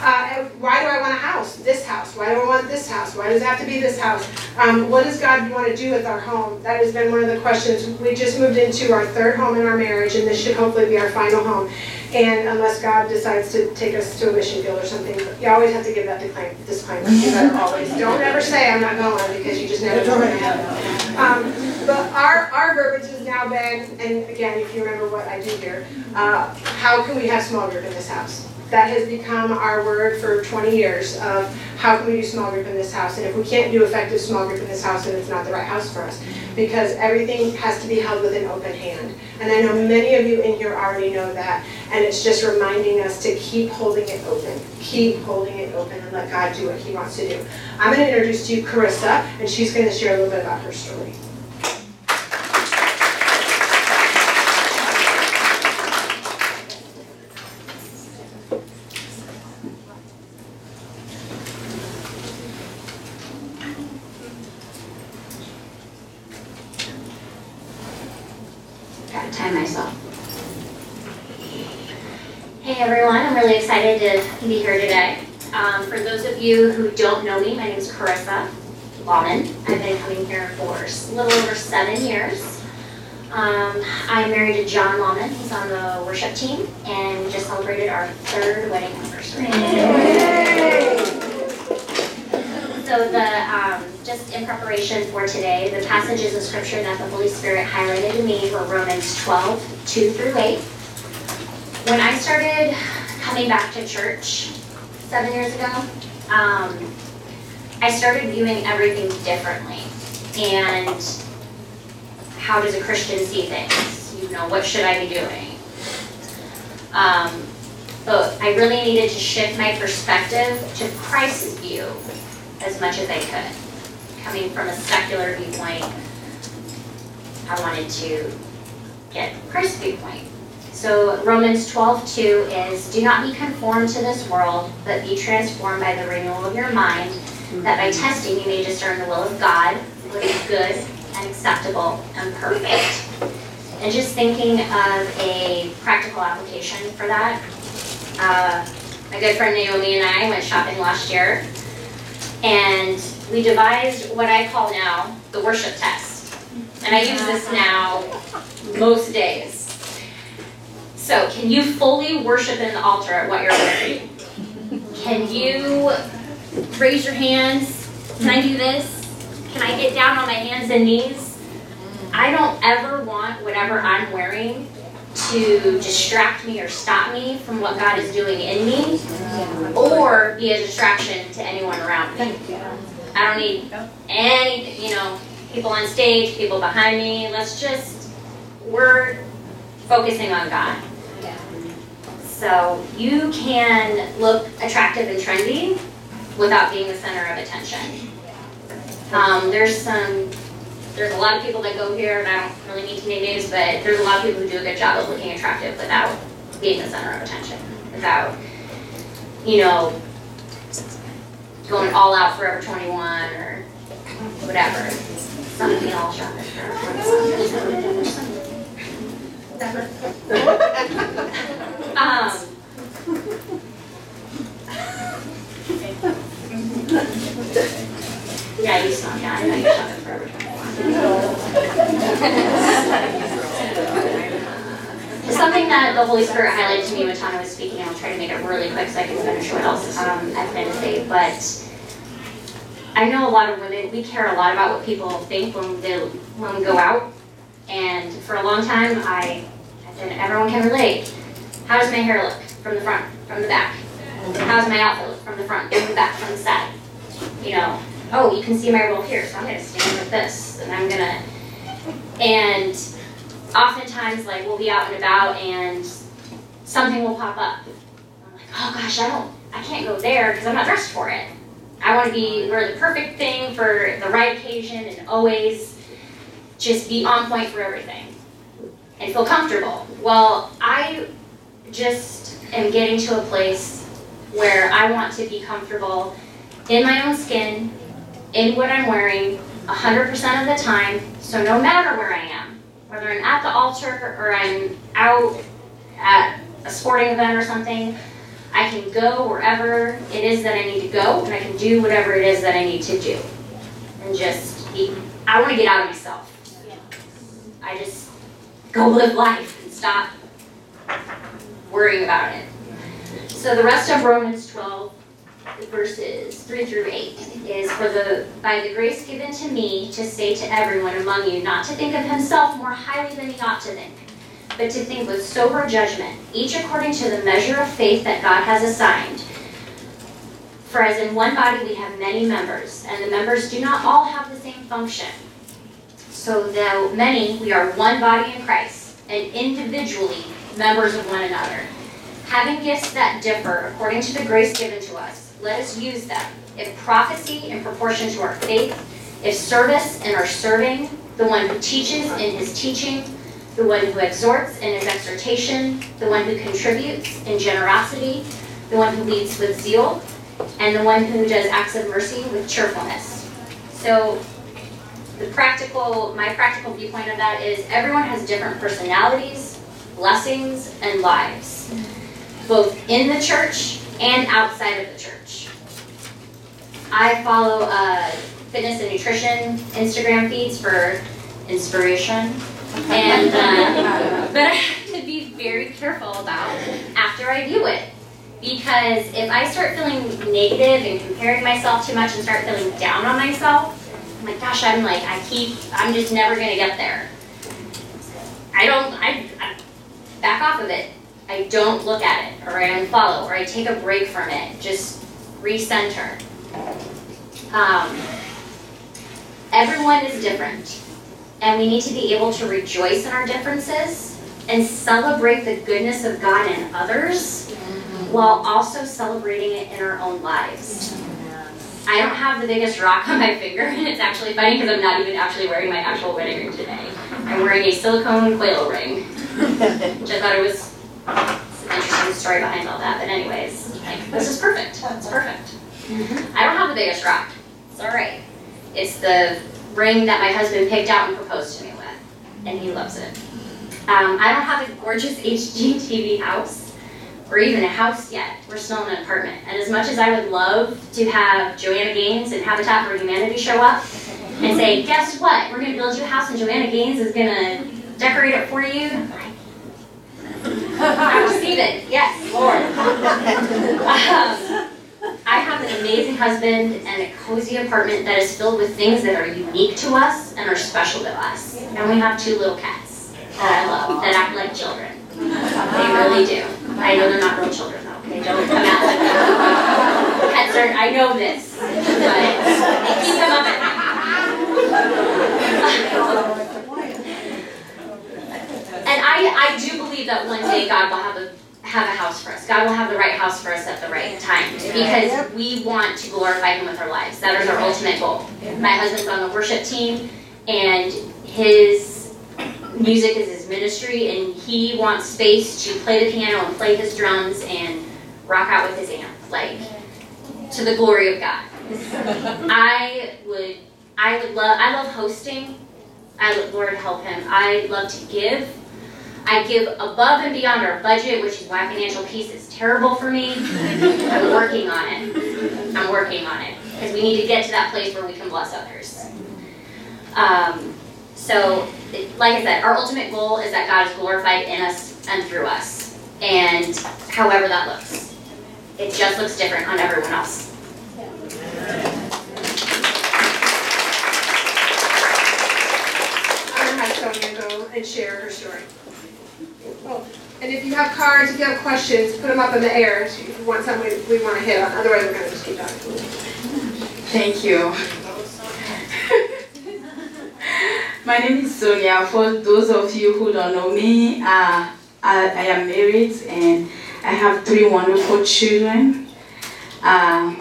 B: Uh, why do I want a house? This house. Why do I want this house? Why does it have to be this house? Um, what does God want to do with our home? That has been one of the questions. We just moved into our third home in our marriage, and this should hopefully be our final home. And unless God decides to take us to a mission field or something, you always have to give that disclaim- disclaimer. You always. Don't ever say I'm not going because you just never know. Um, but our, our verbiage has now been, and again, if you remember what I do here, uh, how can we have small group in this house? That has become our word for 20 years of how can we do small group in this house? And if we can't do effective small group in this house, then it's not the right house for us. Because everything has to be held with an open hand. And I know many of you in here already know that. And it's just reminding us to keep holding it open. Keep holding it open and let God do what He wants to do. I'm going to introduce to you Carissa, and she's going to share a little bit about her story.
E: Gotta time myself. Hey everyone, I'm really excited to be here today. Um, for those of you who don't know me, my name is Carissa Lawman. I've been coming here for a little over seven years. Um, I'm married to John Lawman. He's on the worship team, and we just celebrated our third wedding anniversary. So the, um, just in preparation for today, the passages of scripture that the Holy Spirit highlighted to me were Romans 12, 2 through 8. When I started coming back to church seven years ago, um, I started viewing everything differently. And how does a Christian see things? You know, what should I be doing? Um, but I really needed to shift my perspective to Christ's view as much as I could. Coming from a secular viewpoint, I wanted to get Christ's viewpoint. So Romans 12, 2 is, Do not be conformed to this world, but be transformed by the renewal of your mind, that by testing you may discern the will of God, what is good and acceptable and perfect. And just thinking of a practical application for that, uh, my good friend Naomi and I went shopping last year, and we devised what I call now the worship test. And I use this now most days. So, can you fully worship in the altar at what you're wearing? Can you raise your hands? Can I do this? Can I get down on my hands and knees? I don't ever want whatever I'm wearing to distract me or stop me from what God is doing in me or be a distraction to anyone around me. I don't need any, you know, people on stage, people behind me. Let's just, we're focusing on God. So you can look attractive and trendy without being the center of attention. Um, there's some, there's a lot of people that go here, and I don't really need to name names, but there's a lot of people who do a good job of looking attractive without being the center of attention, without, you know, going all out Forever 21 or whatever. Something all Um, yeah, you saw, yeah, I know you shot Forever 21. Something that the Holy Spirit highlighted to me when Tana was speaking, I'll try to make it really quick so I can finish what else um, I've been to say, but I know a lot of women, we care a lot about what people think when they, when we go out. And for a long time, I, and everyone can relate. How does my hair look from the front, from the back? How's my outfit look from the front, from the back, from the side? You know, oh, you can see my roll here, so I'm gonna stand with this, and I'm gonna, and oftentimes, like, we'll be out and about, and something will pop up. I'm like, oh gosh, I don't, I can't go there because I'm not dressed for it. I want to be wear the perfect thing for the right occasion and always just be on point for everything and feel comfortable. Well, I just am getting to a place where I want to be comfortable in my own skin, in what I'm wearing, 100% of the time. So no matter where I am, whether I'm at the altar or I'm out at a sporting event or something, I can go wherever it is that I need to go, and I can do whatever it is that I need to do. And just, be, I want to get out of myself. I just go live life and stop worrying about it. So the rest of Romans 12, verses 3 through 8, is for the by the grace given to me to say to everyone among you not to think of himself more highly than he ought to think, but to think with sober judgment, each according to the measure of faith that God has assigned. For as in one body we have many members, and the members do not all have the same function. So though many, we are one body in Christ, and individually members of one another. Having gifts that differ according to the grace given to us, let us use them. If prophecy in proportion to our faith, if service in our serving, the one who teaches in his teaching, the one who exhorts in his exhortation, the one who contributes in generosity, the one who leads with zeal, and the one who does acts of mercy with cheerfulness. So the practical, my practical viewpoint of that is everyone has different personalities, blessings, and lives, both in the church and outside of the church. I follow uh, fitness and nutrition Instagram feeds for inspiration, and uh, but I have to be very careful about after I view it because if I start feeling negative and comparing myself too much and start feeling down on myself, Like, gosh, I'm like, I keep, I'm just never gonna get there. I don't, I, I back off of it. I don't look at it, or I unfollow, or I take a break from it. Just recenter. Um, everyone is different, and we need to be able to rejoice in our differences and celebrate the goodness of God in others while also celebrating it in our own lives. I don't have the biggest rock on my finger, and it's actually funny because I'm not even actually wearing my actual wedding ring today. I'm wearing a silicone quail ring, which I thought it was an interesting story behind all that. But anyways, like, this is perfect. It's perfect. I don't have the biggest rock. It's all right. It's the ring that my husband picked out and proposed to me with, and he loves it. Um, I don't have a gorgeous HGTV house or even a house yet. We're still in an apartment. And as much as I would love to have Joanna Gaines and Habitat for Humanity show up and say, guess what? We're going to build you a house and Joanna Gaines is going to decorate it for you. I receive it. Yes, Lord. Um, I have an amazing husband and a cozy apartment that is filled with things that are unique to us and are special to us. And we have two little cats that I love that act like children. They really do. I know they're not real children though. They don't come out like that. Pets are, I know this, but keep them up at and I, I do believe that one day God will have a have a house for us. God will have the right house for us at the right time because we want to glorify Him with our lives. That is our ultimate goal. My husband's on the worship team, and his music is his ministry, and he wants space to play the piano and play his drums and rock out with his amp, like to the glory of God. I would, I would love, I love hosting. I would, Lord help him. I love to give. I give above and beyond our budget, which is why financial peace is terrible for me. I'm working on it. I'm working on it because we need to get to that place where we can bless others. Um, so, like I said, our ultimate goal is that God is glorified in us and through us, and however that looks, it just looks different on everyone else.
B: I'm gonna have Sonia go and share her story. Oh, And if you have cards, if you have questions, put them up in the air if you want something we want to hit on, otherwise we're gonna just keep talking.
F: Thank you. My name is Sonia. For those of you who don't know me, uh, I, I, am married and I have three wonderful children. Uh,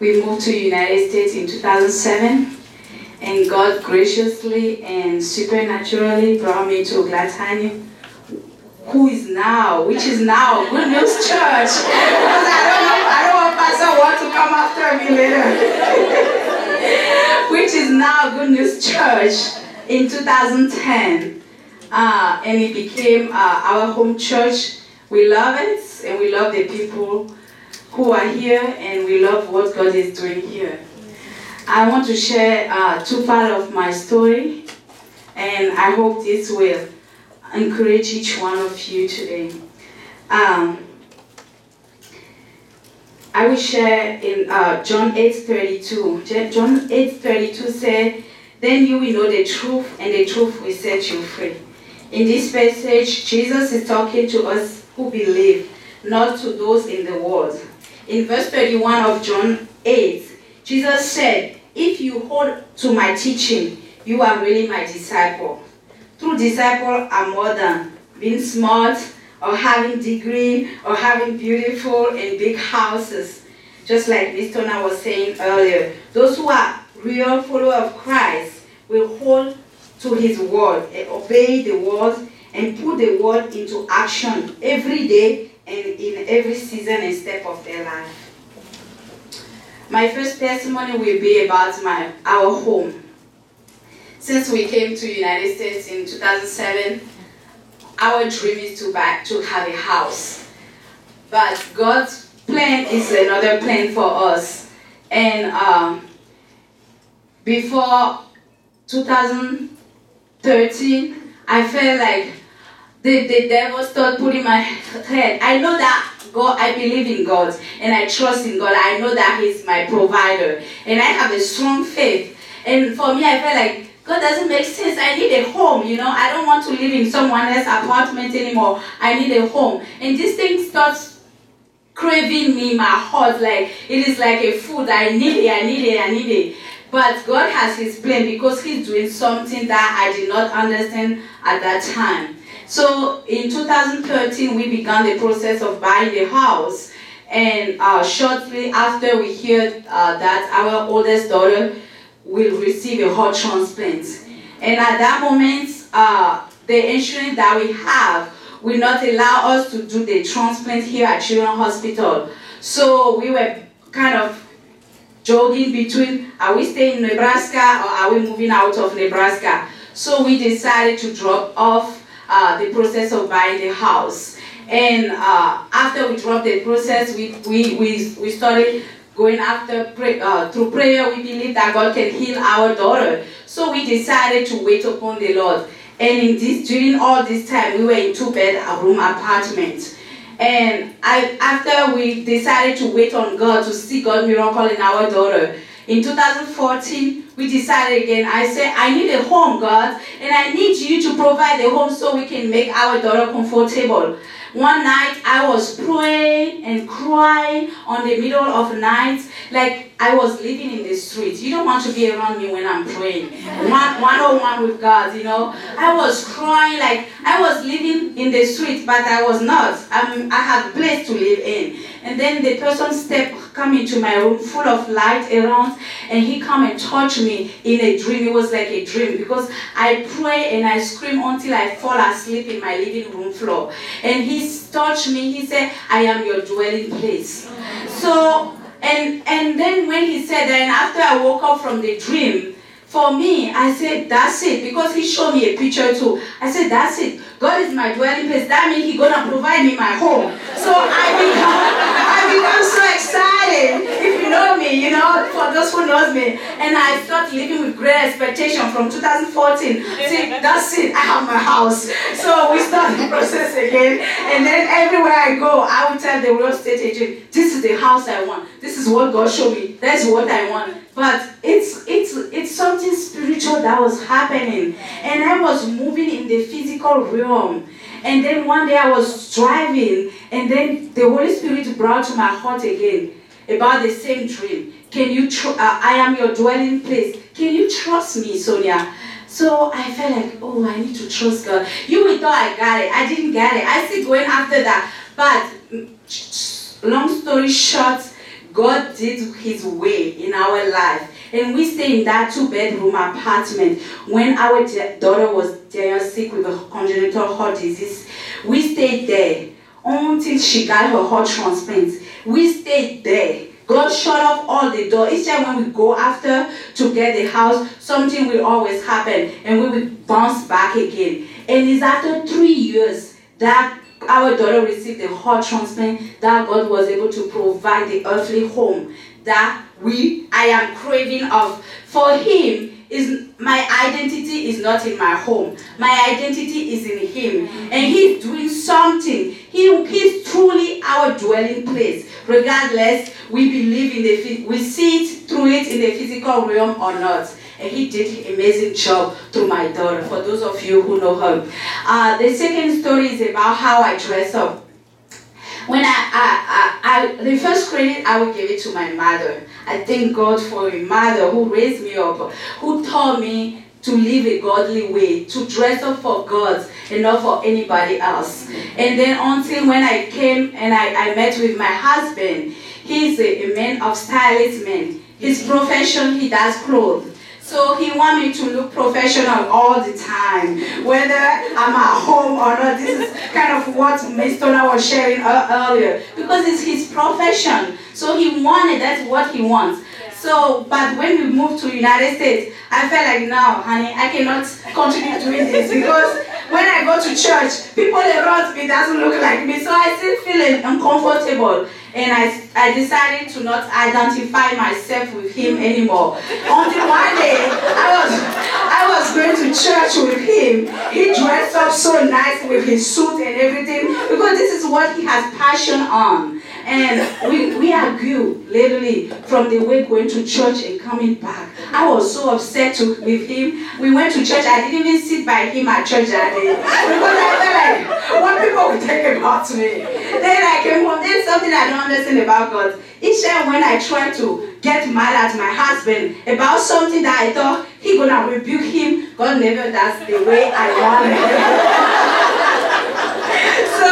F: we moved to United States in 2007 and God graciously and supernaturally brought me to Glatani, who is now, which is now Good News Church. because I don't know, I don't want Pastor want to come after me later. which is now Good News Church in 2010, uh, and it became uh, our home church. We love it, and we love the people who are here, and we love what God is doing here. I want to share uh, two parts of my story, and I hope this will encourage each one of you today. Um, I will share in uh, John 8 32. John 8 32 said, Then you will know the truth, and the truth will set you free. In this passage, Jesus is talking to us who believe, not to those in the world. In verse 31 of John 8, Jesus said, If you hold to my teaching, you are really my disciple. True disciple are more than being smart or having degree or having beautiful and big houses. Just like Miss Tana was saying earlier, those who are real follower of Christ will hold to his word obey the word and put the word into action every day and in every season and step of their life. My first testimony will be about my our home. Since we came to United States in 2007, our dream is to buy to have a house. But God's plan is another plan for us. And um, before 2013, I felt like the, the devil started putting my head. I know that God, I believe in God and I trust in God. I know that He's my provider and I have a strong faith. And for me, I felt like God doesn't make sense. I need a home, you know. I don't want to live in someone else's apartment anymore. I need a home. And this thing starts craving me, my heart, like it is like a food. I need it, I need it, I need it. But God has His plan because He's doing something that I did not understand at that time. So in 2013, we began the process of buying the house. And uh, shortly after, we heard uh, that our oldest daughter will receive a heart transplant. And at that moment, uh, the insurance that we have will not allow us to do the transplant here at Children's Hospital. So we were kind of jogging between are we staying in Nebraska or are we moving out of Nebraska? So we decided to drop off uh, the process of buying the house. And uh, after we dropped the process, we, we, we, we started going after pray, uh, through prayer. We believe that God can heal our daughter. So we decided to wait upon the Lord. And in this, during all this time, we were in two bedroom apartment. And I, after we decided to wait on God to see God miracle in our daughter, in 2014, we decided again, I said, I need a home, God, and I need you to provide a home so we can make our daughter comfortable. One night I was praying and crying on the middle of the night, like I was living in the street. You don't want to be around me when I'm praying. One, one on one with God, you know. I was crying like I was living in the street, but I was not. I'm, I had a place to live in. And then the person stepped come into my room full of light around and he come and touch me in a dream. It was like a dream because I pray and I scream until I fall asleep in my living room floor. And he touched me. He said, I am your dwelling place. So, and, and then when he said that, and after I woke up from the dream, for me, I said, that's it. Because he showed me a picture too. I said, that's it. God is my dwelling place. That means He's gonna provide me my home. So I become I become so excited. If you know me, you know, for those who knows me. And I start living with great expectation from 2014. See, that's it, I have my house. So we start the process again. And then everywhere I go, I will tell the real estate agent, this is the house I want. This is what God showed me. That's what I want. But it's it's it's something spiritual that was happening. And I was moving in the physical realm. And then one day I was driving, and then the Holy Spirit brought to my heart again about the same dream. Can you tr- uh, I am your dwelling place. Can you trust me, Sonia? So I felt like, oh, I need to trust God. You would thought I got it. I didn't get it. I still going after that. But long story short, God did his way in our life. And we stay in that two bedroom apartment. When our daughter was sick with a congenital heart disease, we stayed there until she got her heart transplant. We stayed there. God shut off all the door. Each time when we go after to get the house, something will always happen and we will bounce back again. And it's after three years that our daughter received a heart transplant that God was able to provide the earthly home that we I am craving of. For him, is my identity is not in my home. My identity is in him. And he's doing something. He, he's truly our dwelling place. Regardless, we believe in the we see it through it in the physical realm or not. And he did an amazing job through my daughter, for those of you who know her. Uh, the second story is about how I dress up. When I, I, I, I, the first credit I will give it to my mother. I thank God for a mother who raised me up, who taught me to live a godly way, to dress up for God and not for anybody else. And then until when I came and I, I met with my husband, he's a, a man of stylist man. His profession, he does clothes. So he want me to look professional all the time, whether I'm at home or not. This is kind of what Ms. Tana was sharing earlier, because it's his profession. So he wanted, that's what he wants. So, but when we moved to United States, I felt like, now, honey, I cannot continue doing this because when I go to church, people around me doesn't look like me. So I still feel uncomfortable and I, I decided to not identify myself with him anymore. Until one day, I was, I was going to church with him. He dressed up so nice with his suit and everything because this is what he has passion on. And we, we argue literally from the way going to church and coming back. I was so upset to, with him. We went to church. I didn't even sit by him at church that day because I felt like what people would think about me. Then I came home. There's something I don't understand about God. Each time when I try to get mad at my husband about something that I thought he gonna rebuke him, God never does the way I want it. so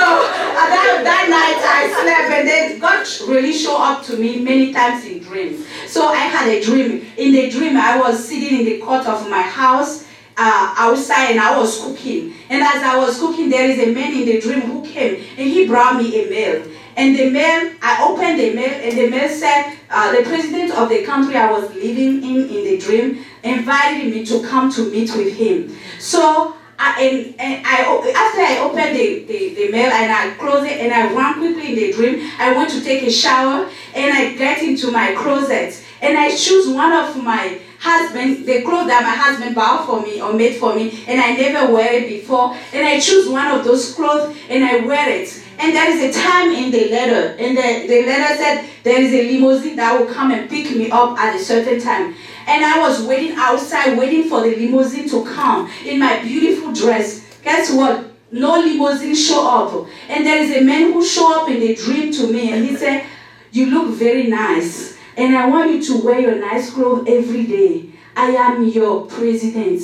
F: that, that night I slept and then God really showed up to me many times in dreams. So I had a dream. In the dream, I was sitting in the court of my house uh, outside and I was cooking. And as I was cooking, there is a man in the dream who came and he brought me a mail. And the mail, I opened the mail and the mail said, uh, the president of the country I was living in in the dream invited me to come to meet with him. So I, and, and I, after I opened the, the, the mail and I closed it and I ran quickly in the dream, I went to take a shower and I get into my closet and I choose one of my husband, the clothes that my husband bought for me or made for me and I never wear it before and I choose one of those clothes and I wear it. And there is a time in the letter, and the, the letter said there is a limousine that will come and pick me up at a certain time. And I was waiting outside, waiting for the limousine to come in my beautiful dress. Guess what? No limousine show up. And there is a man who show up in the dream to me and he said, you look very nice. And I want you to wear your nice clothes every day. I am your president.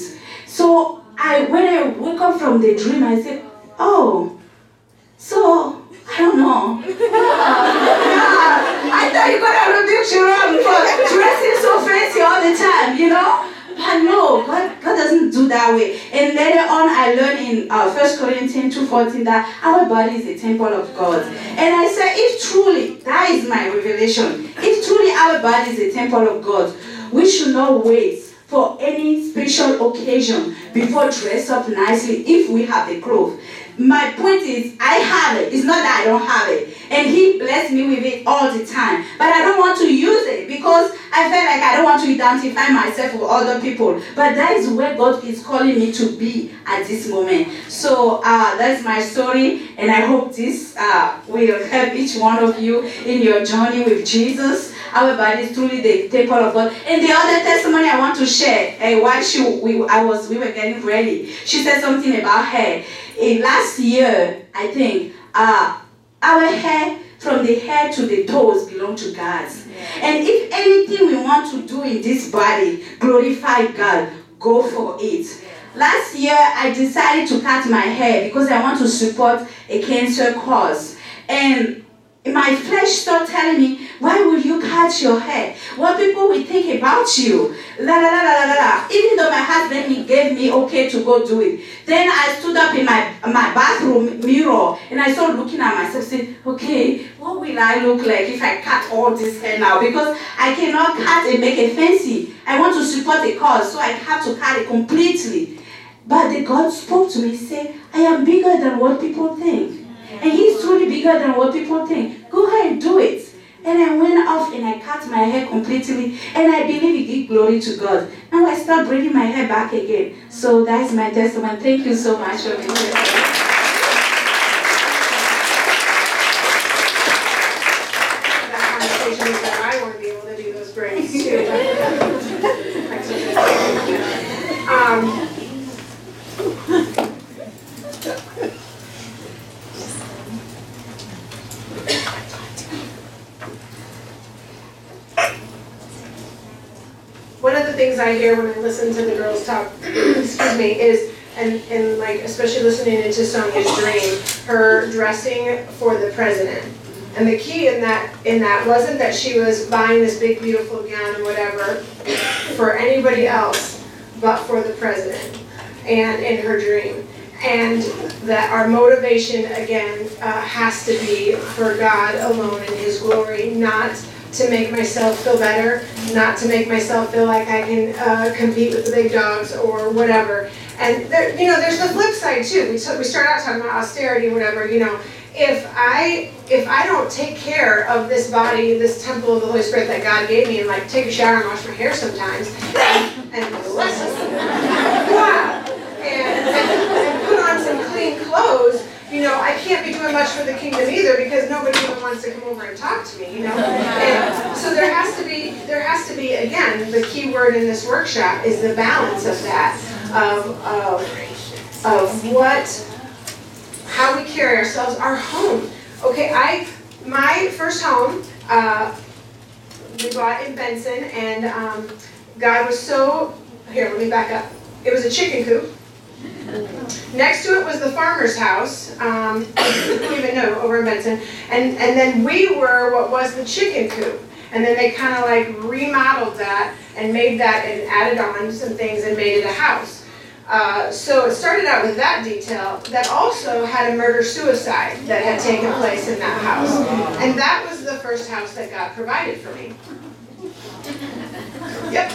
F: So I, when I wake up from the dream, I said, oh, so I don't know. yeah, I thought you got rebuke Sharon for dressing so fancy all the time, you know? But no, God, God doesn't do that way. And later on, I learned in uh, 1 Corinthians 2.14 that our body is a temple of God. And I said, if truly, that is my revelation, if truly our body is a temple of God, we should not wait for any special occasion before dress up nicely if we have the clothes. My point is, I have it. It's not that I don't have it. And He blessed me with it all the time. But I don't want to use it because I feel like I don't want to identify myself with other people. But that is where God is calling me to be at this moment. So uh, that's my story. And I hope this uh, will help each one of you in your journey with Jesus. Our body is truly the temple of God. And the other testimony I want to share, uh, while she, we, I was, we were getting ready, she said something about hair. In last year, I think, uh, our hair from the head to the toes belong to God. Yeah. And if anything we want to do in this body, glorify God, go for it. Last year, I decided to cut my hair because I want to support a cancer cause. And my flesh start telling me, why will you cut your hair? What people will think about you? La la la la la la. Even though my husband gave me okay to go do it. Then I stood up in my my bathroom mirror and I started looking at myself saying, okay, what will I look like if I cut all this hair now? Because I cannot cut and make it fancy. I want to support the cause, so I have to cut it completely. But the God spoke to me, say, I am bigger than what people think. And he's truly bigger than what people think. Go ahead and do it. And I went off and I cut my hair completely. And I believe it gave glory to God. Now I start bringing my hair back again. So that's my testimony. Thank you so much for listening.
B: that conversation is that I want to be able to do those braids too. Um, One of the things I hear when I listen to the girls talk, excuse me, is, and, and like, especially listening into Sonia's dream, her dressing for the president. And the key in that in that wasn't that she was buying this big beautiful gown and whatever for anybody else, but for the president and in her dream. And that our motivation again uh, has to be for God alone and His glory, not to make myself feel better, not to make myself feel like I can uh, compete with the big dogs or whatever. And there, you know, there's the flip side too. We, we start out talking about austerity, whatever. You know, if I if I don't take care of this body, this temple of the Holy Spirit that God gave me, and like take a shower and wash my hair sometimes, and, and wow, and, and, and put on some clean clothes, you know, I can't be doing much for the kingdom either because nobody even wants to come over and talk to me, you know. And so there has to be there has to be again the key word in this workshop is the balance of that of of, of what how we carry ourselves, our home. Okay, I my first home uh, we bought in Benson, and um, God was so here. Let me back up. It was a chicken coop. Next to it was the farmer's house. Um, I don't even know over in Benson, and and then we were what was the chicken coop. And then they kind of like remodeled that and made that and added on some things and made it a house. Uh, so it started out with that detail that also had a murder suicide that had taken place in that house. And that was the first house that God provided for me. Yep.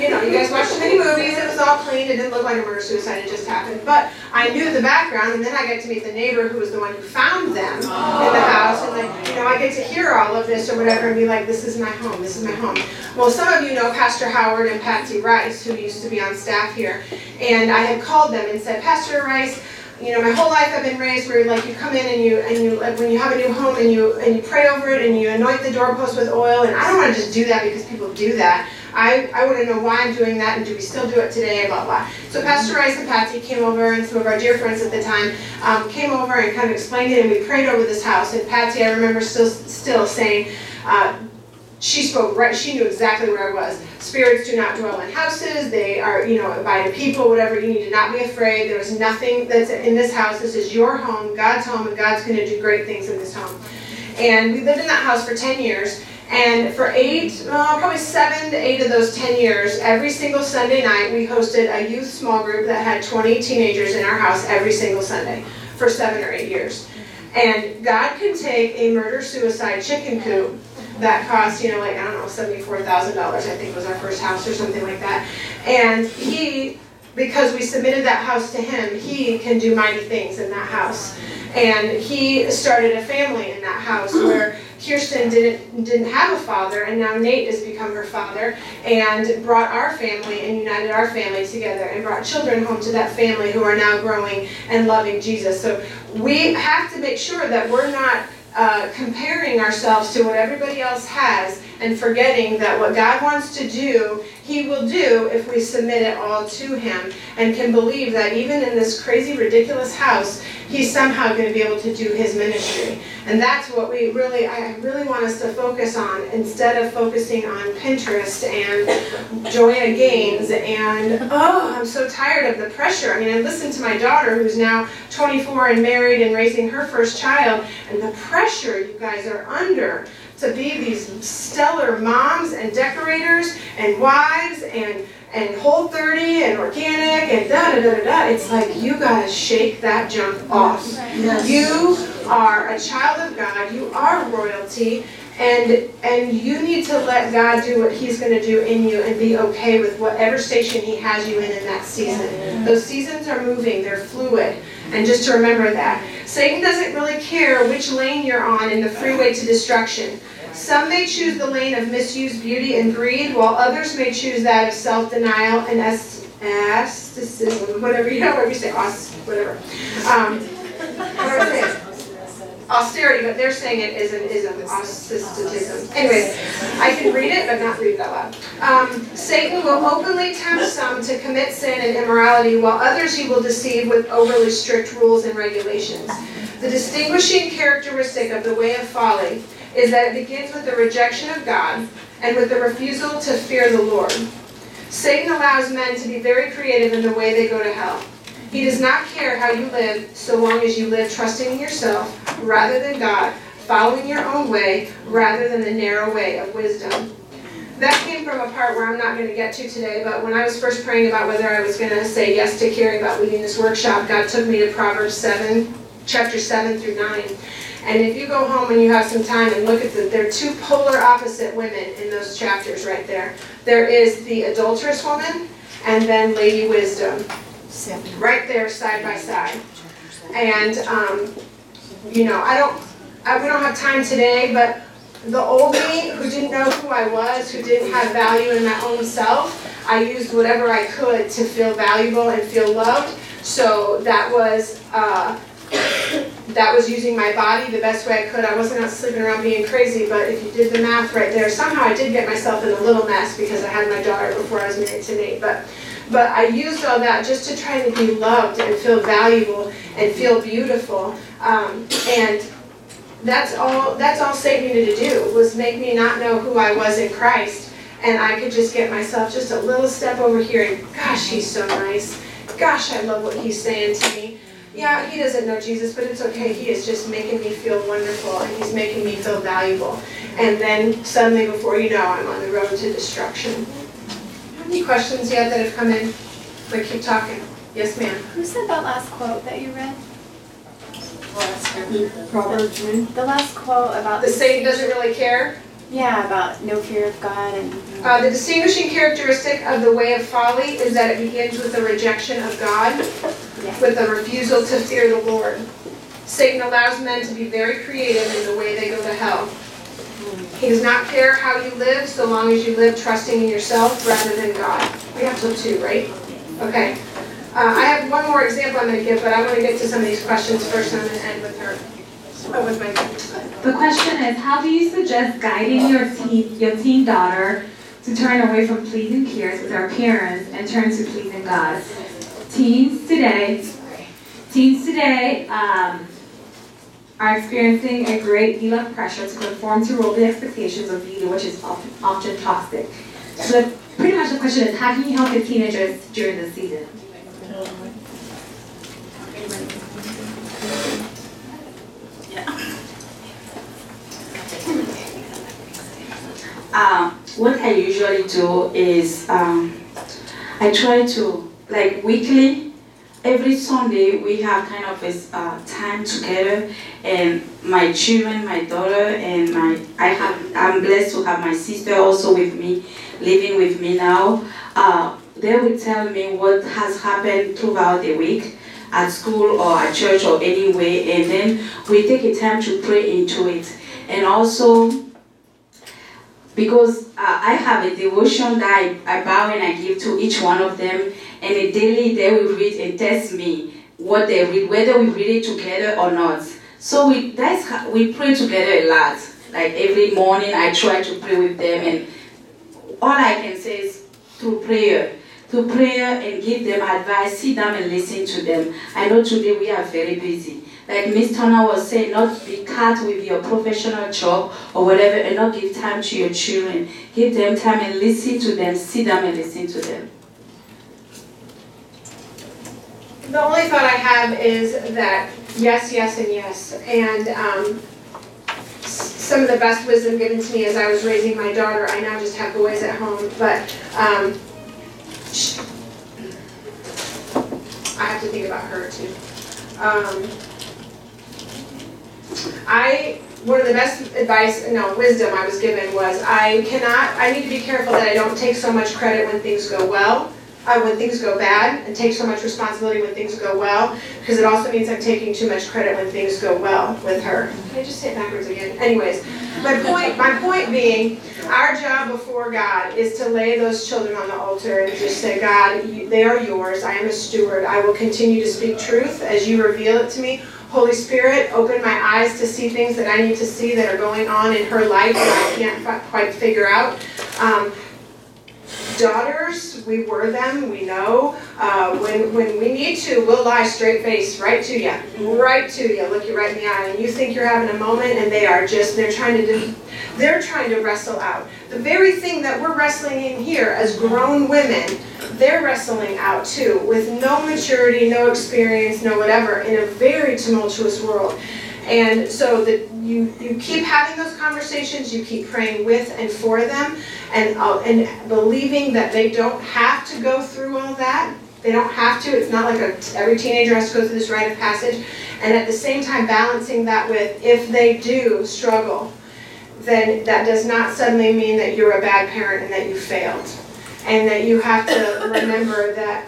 B: You know, you guys watch too many movies, it was all clean, it didn't look like a murder suicide, it just happened. But I knew the background, and then I got to meet the neighbor who was the one who found them in the house, and like, you know, I get to hear all of this or whatever and be like, this is my home, this is my home. Well, some of you know Pastor Howard and Patsy Rice, who used to be on staff here, and I had called them and said, Pastor Rice, you know, my whole life I've been raised where like you come in and you and you like when you have a new home and you and you pray over it and you anoint the doorpost with oil and I don't want to just do that because people do that. I, I want to know why I'm doing that and do we still do it today, blah, blah. So Pastor Rice and Patsy came over and some of our dear friends at the time um, came over and kind of explained it and we prayed over this house. And Patsy, I remember still, still saying, uh, she spoke right, she knew exactly where I was. Spirits do not dwell in houses, they are, you know, abide in people, whatever, you need to not be afraid. There is nothing that's in this house. This is your home, God's home, and God's going to do great things in this home. And we lived in that house for 10 years. And for eight, probably seven to eight of those 10 years, every single Sunday night, we hosted a youth small group that had 20 teenagers in our house every single Sunday for seven or eight years. And God can take a murder suicide chicken coop that cost, you know, like, I don't know, $74,000, I think was our first house or something like that. And He, because we submitted that house to Him, He can do mighty things in that house. And He started a family in that house where Kirsten didn't didn't have a father, and now Nate has become her father, and brought our family and united our family together, and brought children home to that family who are now growing and loving Jesus. So we have to make sure that we're not uh, comparing ourselves to what everybody else has and forgetting that what God wants to do, He will do if we submit it all to Him and can believe that even in this crazy, ridiculous house, He's somehow going to be able to do His ministry. And that's what we really, I really want us to focus on instead of focusing on Pinterest and Joanna Gaines and, oh, I'm so tired of the pressure. I mean, I listened to my daughter who's now 24 and married and raising her first child, and the pressure you guys are under to be these stellar moms and decorators and wives and and whole 30 and organic and da da da da da. It's like you gotta shake that junk off.
F: Yes.
B: You are a child of God, you are royalty, and and you need to let God do what He's gonna do in you and be okay with whatever station He has you in in that season. Those seasons are moving, they're fluid. And just to remember that. Satan doesn't really care which lane you're on in the freeway to destruction. Some may choose the lane of misuse, beauty, and greed, while others may choose that of self-denial and asceticism, whatever you know, whatever you say, whatever. Um, what do I say? Austerity, but they're saying it is an ism, asceticism. Anyway, I can read it, but not read out loud. Um, Satan will openly tempt some to commit sin and immorality, while others he will deceive with overly strict rules and regulations. The distinguishing characteristic of the way of folly is that it begins with the rejection of God and with the refusal to fear the Lord. Satan allows men to be very creative in the way they go to hell. He does not care how you live so long as you live trusting in yourself rather than God, following your own way rather than the narrow way of wisdom. That came from a part where I'm not going to get to today, but when I was first praying about whether I was going to say yes to Carrie about leading this workshop, God took me to Proverbs 7, chapter 7 through 9. And if you go home and you have some time and look at the, there are two polar opposite women in those chapters right there. There is the adulterous woman and then Lady Wisdom. Right there, side by side. And, um, you know, I don't, I, we don't have time today, but the old me who didn't know who I was, who didn't have value in my own self, I used whatever I could to feel valuable and feel loved. So that was, uh, that was using my body the best way I could. I wasn't out sleeping around being crazy, but if you did the math right there, somehow I did get myself in a little mess because I had my daughter before I was married to Nate. But but I used all that just to try to be loved and feel valuable and feel beautiful. Um, and that's all that's all Satan needed to do was make me not know who I was in Christ. And I could just get myself just a little step over here and gosh, he's so nice. Gosh, I love what he's saying to me yeah, he doesn't know Jesus, but it's okay. He is just making me feel wonderful and he's making me feel valuable. And then suddenly, before you know, I'm on the road to destruction. Any questions yet that have come in? But keep talking. Yes, ma'am.
C: Who said that last quote that you read?
B: Proverbs.
C: The last quote about
B: The Satan doesn't really care.
C: Yeah, about no fear of God and.
B: Uh, the distinguishing characteristic of the way of folly is that it begins with the rejection of God,
C: Yeah.
B: with the refusal to fear the Lord. Satan allows men to be very creative in the way they go to hell. He does not care how you live so long as you live trusting in yourself rather than God. We have till two, right? Okay. Uh, I have one more example I'm going to give, but I want to get to some of these questions first, and I'm going to end with her. Oh, with my.
A: The question is, how do you suggest guiding your teen, your teen daughter to turn away from pleasing peers with her parents and turn to pleasing God? Teens today, teens today um, are experiencing a great deal of pressure to conform to worldly expectations of beauty, which is often, often toxic. So pretty much the question is, how can you help your teenagers during this season?
F: Um, what I usually do is um, I try to like weekly. Every Sunday we have kind of a uh, time together, and my children, my daughter, and my I have I'm blessed to have my sister also with me, living with me now. Uh, they will tell me what has happened throughout the week at school or at church or anywhere, and then we take a time to pray into it, and also because uh, I have a devotion that I, I bow and I give to each one of them, and daily they will read and test me what they read, whether we read it together or not. So we that's how, we pray together a lot. Like every morning, I try to pray with them, and all I can say is through prayer, through prayer and give them advice, sit down and listen to them. I know today we are very busy. Like Miss Turner was saying, not be cut with your professional job or whatever, and not give time to your children. Give them time and listen to them. Sit down and listen to them.
B: The only thought I have is that yes, yes, and yes. And um, some of the best wisdom given to me as I was raising my daughter, I now just have boys at home, but um, sh- I have to think about her too. Um, I, one of the best advice, no, wisdom I was given was I cannot, I need to be careful that I don't take so much credit when things go well uh, when things go bad and take so much responsibility when things go well, because it also means I'm taking too much credit when things go well with her. Can I just say it backwards again? Anyways, my point, my point being, our job before God is to lay those children on the altar and just say, God, you- they are yours. I am a steward. I will continue to speak truth as you reveal it to me. Holy Spirit, open my eyes to see things that I need to see that are going on in her life that I can't quite figure out. Um, daughters, we were them, we know. Uh, when, when we need to, we'll lie straight face right to you, right to you, look you right in the eye, and you think you're having a moment, and they are just, they're trying to, do- they're trying to wrestle out. The very thing that we're wrestling in here as grown women, they're wrestling out too, with no maturity, no experience, no whatever, in a very tumultuous world. And so that you, you keep having those conversations, you keep praying with and for them, and, uh, and believing that they don't have to go through all that. They don't have to. It's not like a, every teenager has to go through this rite of passage. And at the same time, balancing that with if they do struggle, then that does not suddenly mean that you're a bad parent and that you failed. And that you have to remember that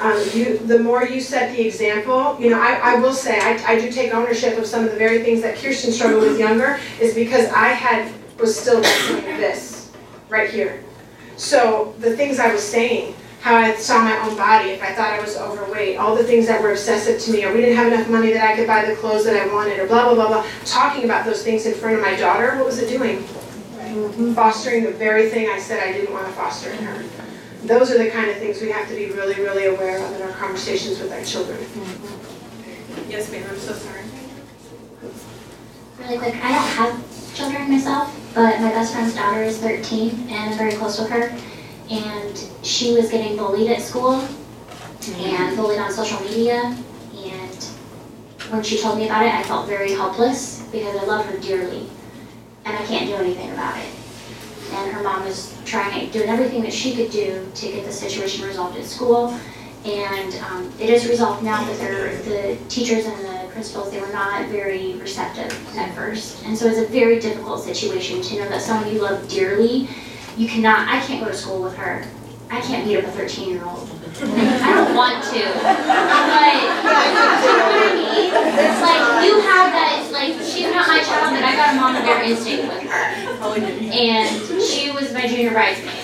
B: um, you, the more you set the example, you know, I, I will say, I, I do take ownership of some of the very things that Kirsten struggled with younger, is because I had, was still this, right here. So the things I was saying, how I saw my own body, if I thought I was overweight, all the things that were obsessive to me, or we didn't have enough money that I could buy the clothes that I wanted, or blah, blah, blah, blah, talking about those things in front of my daughter, what was it doing? Fostering the very thing I said I didn't want to foster in her. Those are the kind of things we have to be really, really aware of in our conversations with our children. Yes, ma'am, I'm so sorry.
E: Really quick, I don't have children myself, but my best friend's daughter is 13 and I'm very close with her. And she was getting bullied at school and bullied on social media. And when she told me about it, I felt very helpless because I love her dearly and I can't do anything about it. And her mom was trying, doing everything that she could do to get the situation resolved at school. And um, it is resolved now, but the teachers and the principals, they were not very receptive at first. And so it's a very difficult situation to know that someone you love dearly, you cannot, I can't go to school with her. I can't beat up a 13 year old. I don't want to. But, you know what I mean? It's like, you have that, like, she's not my child, but I got a mama bear instinct with her. And she was my junior bridesmaid.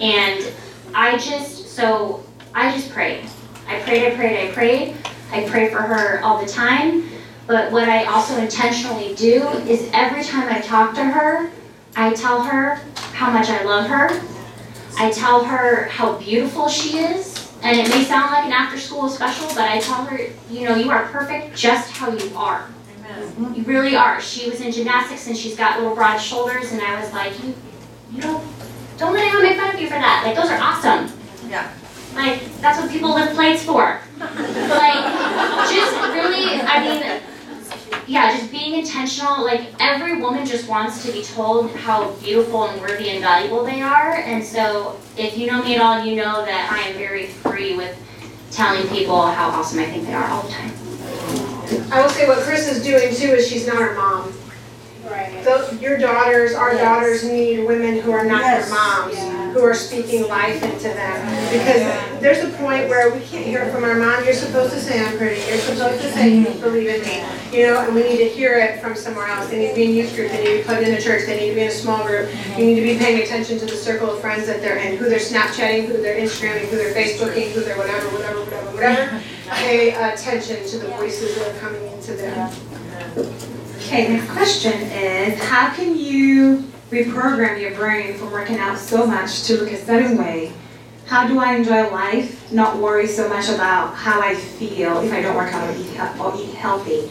E: And I just, so I just prayed. I prayed, I prayed, I prayed. I pray for her all the time. But what I also intentionally do is every time I talk to her, I tell her how much I love her. I tell her how beautiful she is. And it may sound like an after school special, but I tell her, you know, you are perfect just how you are. You really are. She was in gymnastics and she's got little broad shoulders, and I was like, you, you don't, don't let anyone make fun of you for that. Like, those are awesome.
D: Yeah.
E: Like, that's what people lift plates for. Like, just really, I mean, yeah, just being intentional. Like, every woman just wants to be told how beautiful and worthy and valuable they are. And so, if you know me at all, you know that I am very free with telling people how awesome I think they are all the time.
B: I will say what Chris is doing too is she's not her mom.
C: Right.
B: Those, your daughters, our
C: Yes.
B: daughters need women who are not their moms,
C: Yeah.
B: who are speaking life into them. Because there's a point where we can't hear it from our mom, you're supposed to say I'm pretty, you're supposed to say you believe in me. You know, and we need to hear it from somewhere else. They need to be in youth group, they need to be plugged into church, they need to be in a small group. You need to be paying attention to the circle of friends that they're in, who they're Snapchatting, who they're Instagramming, who they're Facebooking, who they're whatever, whatever, whatever, whatever. Pay attention to the voices that are coming into them.
A: Okay, next question is how can you reprogram your brain from working out so much to look a certain way? How do I enjoy life, not worry so much about how I feel if I don't work out or eat, or eat healthy?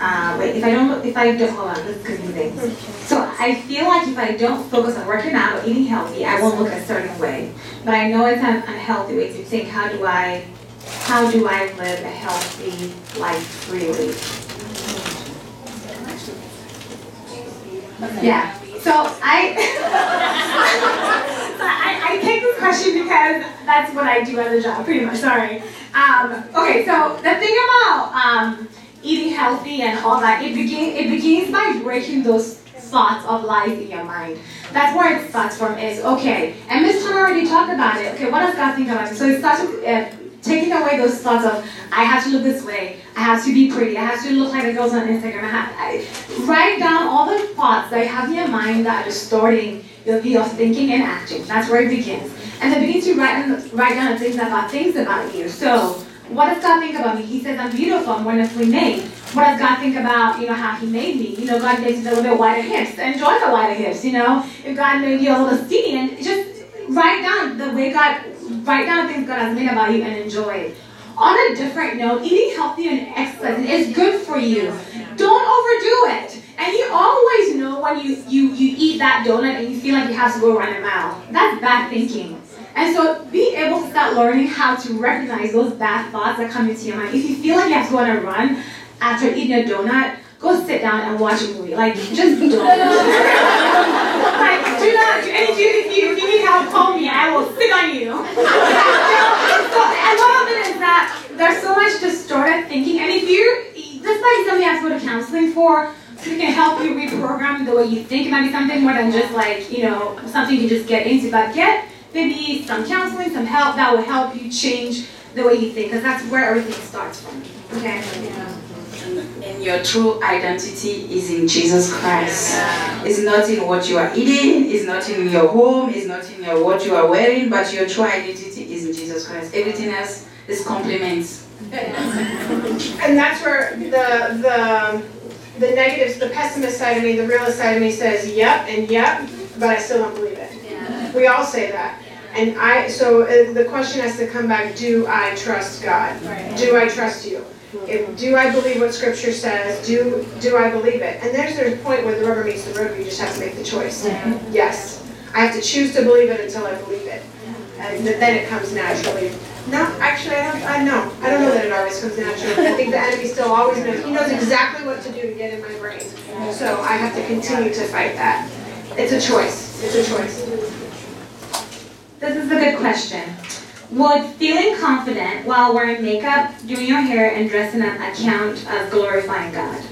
A: Uh, wait, if I don't, if I don't, hold on, this is confusing. So I feel like if I don't focus on working out or eating healthy, I won't look a certain way. But I know it's an unhealthy way to think. How do I, how do I live a healthy life freely? Yeah. So I, I, I take this question because that's what I do as a job, pretty much. Sorry. Um, okay. So the thing about um, eating healthy and all that, it begin it begins by breaking those thoughts of lies in your mind. That's where it starts from. Is okay. And Miss Tana already talked about it. Okay. What does God think about it? So it starts with. Uh, Taking away those thoughts of I have to look this way, I have to be pretty, I have to look like the girls on Instagram. I have, I, write down all the thoughts that you have in your mind that are distorting your view of thinking and acting. That's where it begins. And then begin to write, write down the things about things about you. So, what does God think about me? He says I'm beautiful, I'm wonderfully made. What does God think about, you know, how He made me? You know, God makes me a little bit wider hips. Enjoy the wider hips, you know. If God made you a little skinny, and just write down the way God, write down things God has made about you and enjoy it. On a different note, eating healthy and exercising is good for you. Don't overdo it. And you always know when you, you, you eat that donut and you feel like you have to go run a mile. That's bad thinking. And so be able to start learning how to recognize those bad thoughts that come into your mind. If you feel like you have to go on a run after eating a donut, go sit down and watch a movie. Like, just don't. like, do not, and if you, if you, you need help, call me. I will sit on you. so, and one of is that there's so much distorted thinking, and if this might be something you have to go to counseling for, so it can help you reprogram the way you think. It might be something more than just like, you know, something you just get into, but get maybe some counseling, some help that will help you change the way you think, because that's where everything starts from. Okay?
F: And your true identity is in Jesus Christ. It's not in what you are eating, it's not in your home, it's not in your, what you are wearing, but your true identity is in Jesus Christ. Everything else is compliments.
B: And that's where the, the, the negatives, the pessimist side of me, the realist side of me says, yep and yep, but I still don't believe it. We all say that. And I, so uh, the question has to come back, do I trust God? Do I trust you? If, do I believe what scripture says? Do, do I believe it? And there's a point where the rubber meets the road, where you just have to make the choice. Yes. I have to choose to believe it until I believe it. And th- then it comes naturally. No, actually, I don't, I know. I don't know that it always comes naturally. I think the enemy still always knows. He knows exactly what to do to get in my brain. So I have to continue to fight that. It's a choice. It's a choice.
A: This is a good question. Would feeling confident while wearing makeup, doing your hair, and dressing up account of glorifying God?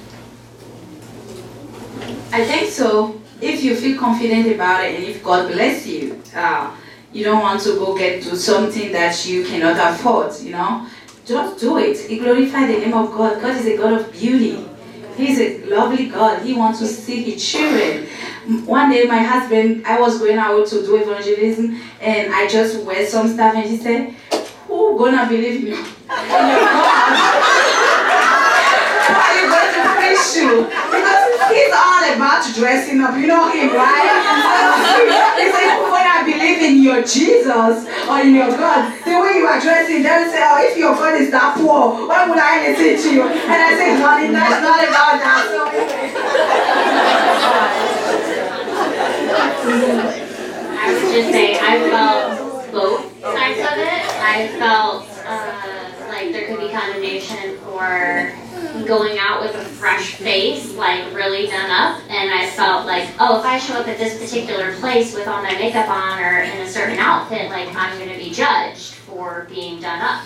F: I think so. If you feel confident about it and if God bless you, uh, you don't want to go get to something that you cannot afford, you know, just do it. It glorify the name of God. God is a God of beauty. He's a lovely God. He wants to see his children. One day, my husband, I was going out to do evangelism, and I just wear some stuff, and he said, "Who gonna believe in you? In your God? Who are you going to preach to?" Because he's all about dressing up. You know him, right? he said, "Who gonna believe in your Jesus or in your God? The way you are dressing, they will say, oh, if your God is that poor, why would I listen to you?" And I say, "Honey, that's not about that."
E: I would just say I felt both sides of it. I felt uh, like there could be condemnation for going out with a fresh face, like really done up, and I felt like, oh, if I show up at this particular place with all my makeup on or in a certain outfit, like I'm going to be judged for being done up,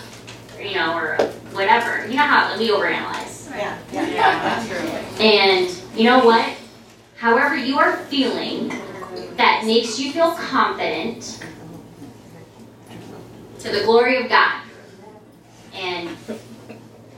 E: you know, or whatever. You know how we overanalyze.
C: Yeah, yeah, yeah, true.
E: And you know what? However you are feeling that makes you feel confident to the glory of God. And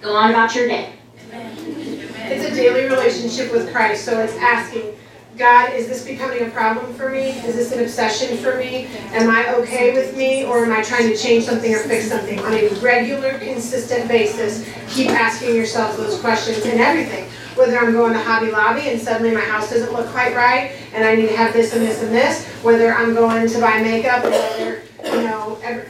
E: go on about your day.
B: It's a daily relationship with Christ, so it's asking, God, is this becoming a problem for me? Is this an obsession for me? Am I okay with me, or am I trying to change something or fix something? On a regular, consistent basis, keep asking yourself those questions and everything. whether I'm going to Hobby Lobby and suddenly my house doesn't look quite right and I need to have this and this and this, whether I'm going to buy makeup and whether, you know, every,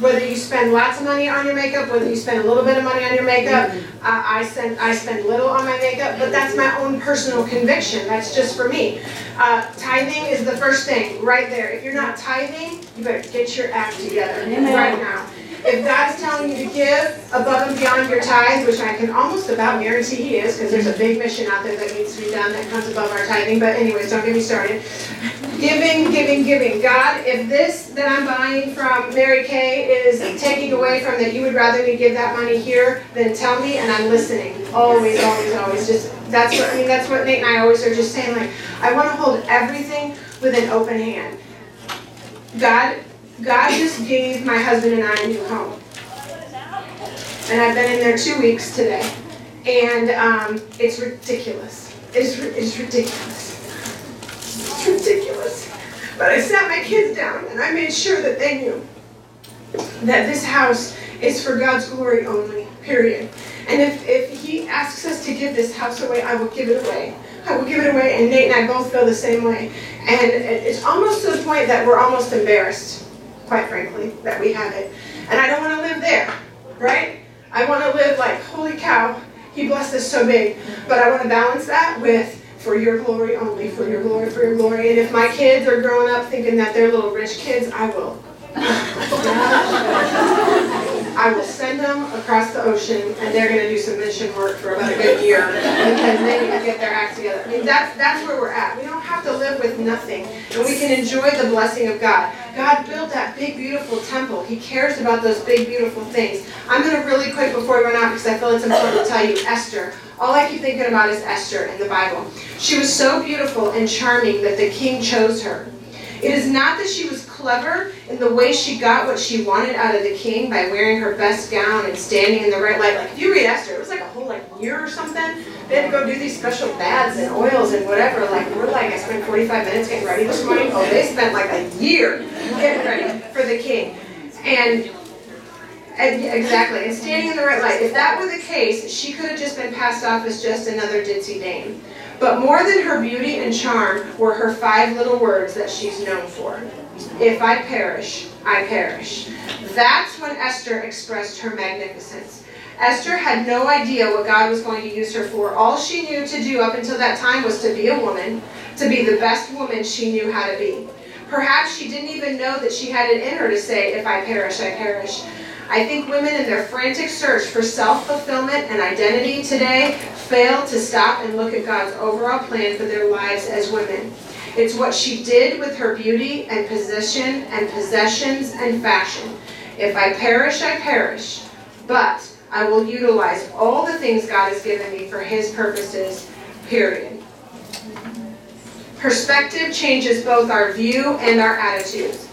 B: whether you spend lots of money on your makeup, whether you spend a little bit of money on your makeup, uh, I spend I spend little on my makeup, but that's my own personal conviction. That's just for me. Uh, tithing is the first thing right there. If you're not tithing, you better get your act together right now. If God is telling you to give above and beyond your tithe, which I can almost about guarantee He is, because there's a big mission out there that needs to be done that comes above our tithing. But anyways, don't get me started. Giving, giving, giving. God, if this that I'm buying from Mary Kay is taking away from that you would rather me give that money here, then tell me and I'm listening. Always, always, always. Just that's what I mean, that's what Nate and I always are just saying, like, I want to hold everything with an open hand. God God just gave my husband and I a new home. And I've been in there two weeks today. And um, it's ridiculous. It's, it's ridiculous. It's ridiculous. But I sat my kids down and I made sure that they knew that this house is for God's glory only, period. And if, if he asks us to give this house away, I will give it away. I will give it away, and Nate and I both feel the same way. And it's almost to the point that we're almost embarrassed, quite frankly, that we have it. And I don't want to live there, right? I want to live like, holy cow, he blessed us so big. But I want to balance that with for your glory only, for your glory, for your glory. And if my kids are growing up thinking that they're little rich kids, I will. I will send them across the ocean and they're going to do some mission work for about a good year because they need to get their act together. I mean, that's, that's where we're at. We have to live with nothing and we can enjoy the blessing of God. God built that big, beautiful temple. He cares about those big, beautiful things. I'm going to really quick before we run out because I feel it's important to tell you Esther. All I keep thinking about is Esther in the Bible. She was so beautiful and charming that the king chose her. It is not that she was clever in the way she got what she wanted out of the king by wearing her best gown and standing in the right light. Like if you read Esther, it was like a whole like year or something. They had to go do these special baths and oils and whatever. Like we're like, I spent 45 minutes getting ready this morning. Oh, they spent like a year getting ready for the king. And exactly, and standing in the right light. If that were the case, she could have just been passed off as just another ditzy dame. But more than her beauty and charm were her five little words that she's known for. If I perish, I perish. That's when Esther expressed her magnificence. Esther had no idea what God was going to use her for. All she knew to do up until that time was to be a woman, to be the best woman she knew how to be. Perhaps she didn't even know that she had it in her to say, if I perish, I perish. I think women in their frantic search for self-fulfillment and identity today fail to stop and look at God's overall plan for their lives as women. It's what she did with her beauty and position and possessions and fashion. If I perish, I perish, but I will utilize all the things God has given me for his purposes, period. Perspective changes both our view and our attitudes.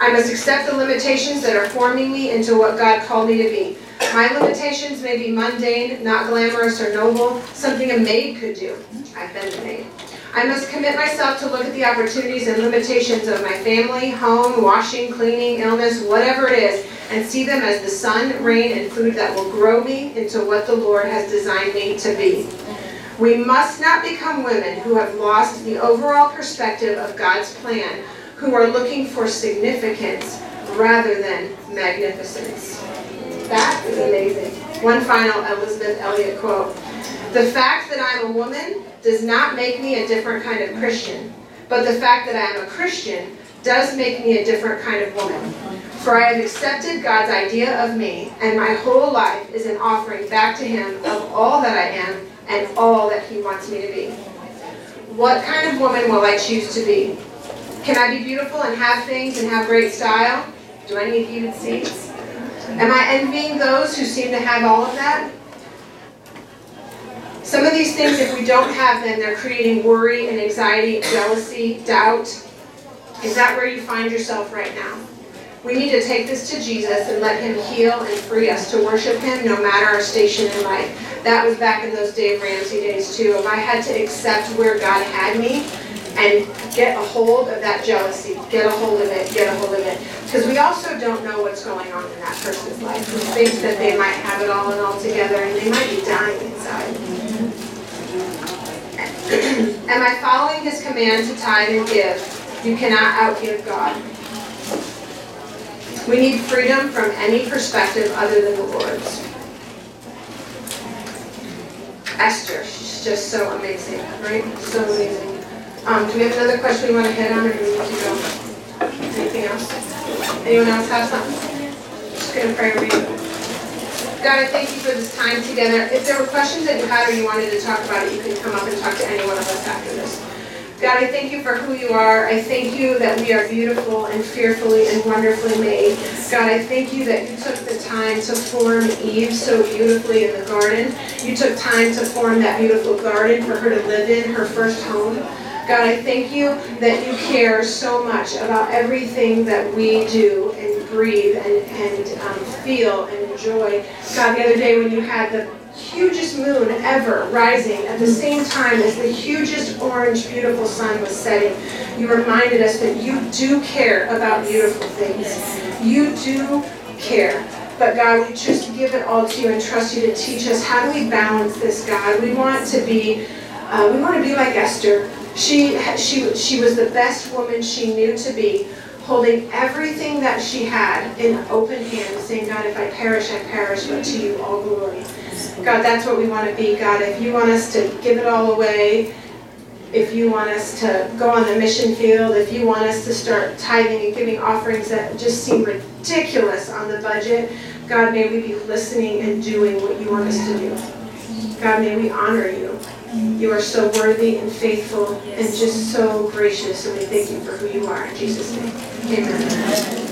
B: I must accept the limitations that are forming me into what God called me to be. My limitations may be mundane, not glamorous or noble, something a maid could do. I've been a maid. I must commit myself to look at the opportunities and limitations of my family, home, washing, cleaning, illness, whatever it is, and see them as the sun, rain, and food that will grow me into what the Lord has designed me to be. We must not become women who have lost the overall perspective of God's plan, who are looking for significance rather than magnificence. That is amazing. One final Elisabeth Elliot quote. The fact that I'm a woman does not make me a different kind of Christian, but the fact that I am a Christian does make me a different kind of woman. For I have accepted God's idea of me, and my whole life is an offering back to Him of all that I am and all that He wants me to be. What kind of woman will I choose to be? Can I be beautiful and have things and have great style? Do I need heated seats? Am I envying those who seem to have all of that? Some of these things, if we don't have them, they're creating worry and anxiety, jealousy, doubt. Is that where you find yourself right now? We need to take this to Jesus and let Him heal and free us to worship Him no matter our station in life. That was back in those Dave Ramsey days too. If I had to accept where God had me and get a hold of that jealousy, get a hold of it, get a hold of it. Because we also don't know what's going on in that person's life. We think that they might have it all and all together and they might be dying inside. Am I following his command to tithe and give? You cannot outgive God. We need freedom from any perspective other than the Lord's. Esther, she's just so amazing, right? So amazing. Um, do we have another question we want to hit on, or do we need to go? Anything else? Anyone else have something? Just gonna pray over you. God, I thank you for this time together. If there were questions that you had or you wanted to talk about it, you can come up and talk to any one of us after this. God, I thank you for who you are. I thank you that we are beautiful and fearfully and wonderfully made. God, I thank you that you took the time to form Eve so beautifully in the garden. You took time to form that beautiful garden for her to live in, her first home. God, I thank you that you care so much about everything that we do and breathe and, and um, feel and enjoy. God, the other day when you had the hugest moon ever rising at the same time as the hugest orange beautiful sun was setting, you reminded us that you do care about beautiful things. You do care. But God, we just give it all to you and trust you to teach us how do we balance this, God. We want to be, uh, we want to be like Esther. She, she, she was the best woman she knew to be, holding everything that she had in open hands, saying, God, if I perish, I perish, but to you all glory. God, that's what we want to be, God. If you want us to give it all away, if you want us to go on the mission field, if you want us to start tithing and giving offerings that just seem ridiculous on the budget, God, may we be listening and doing what you want us to do. God, may we honor you. You are so worthy and faithful and just so gracious, and we thank you for who you are. In Jesus' name, amen.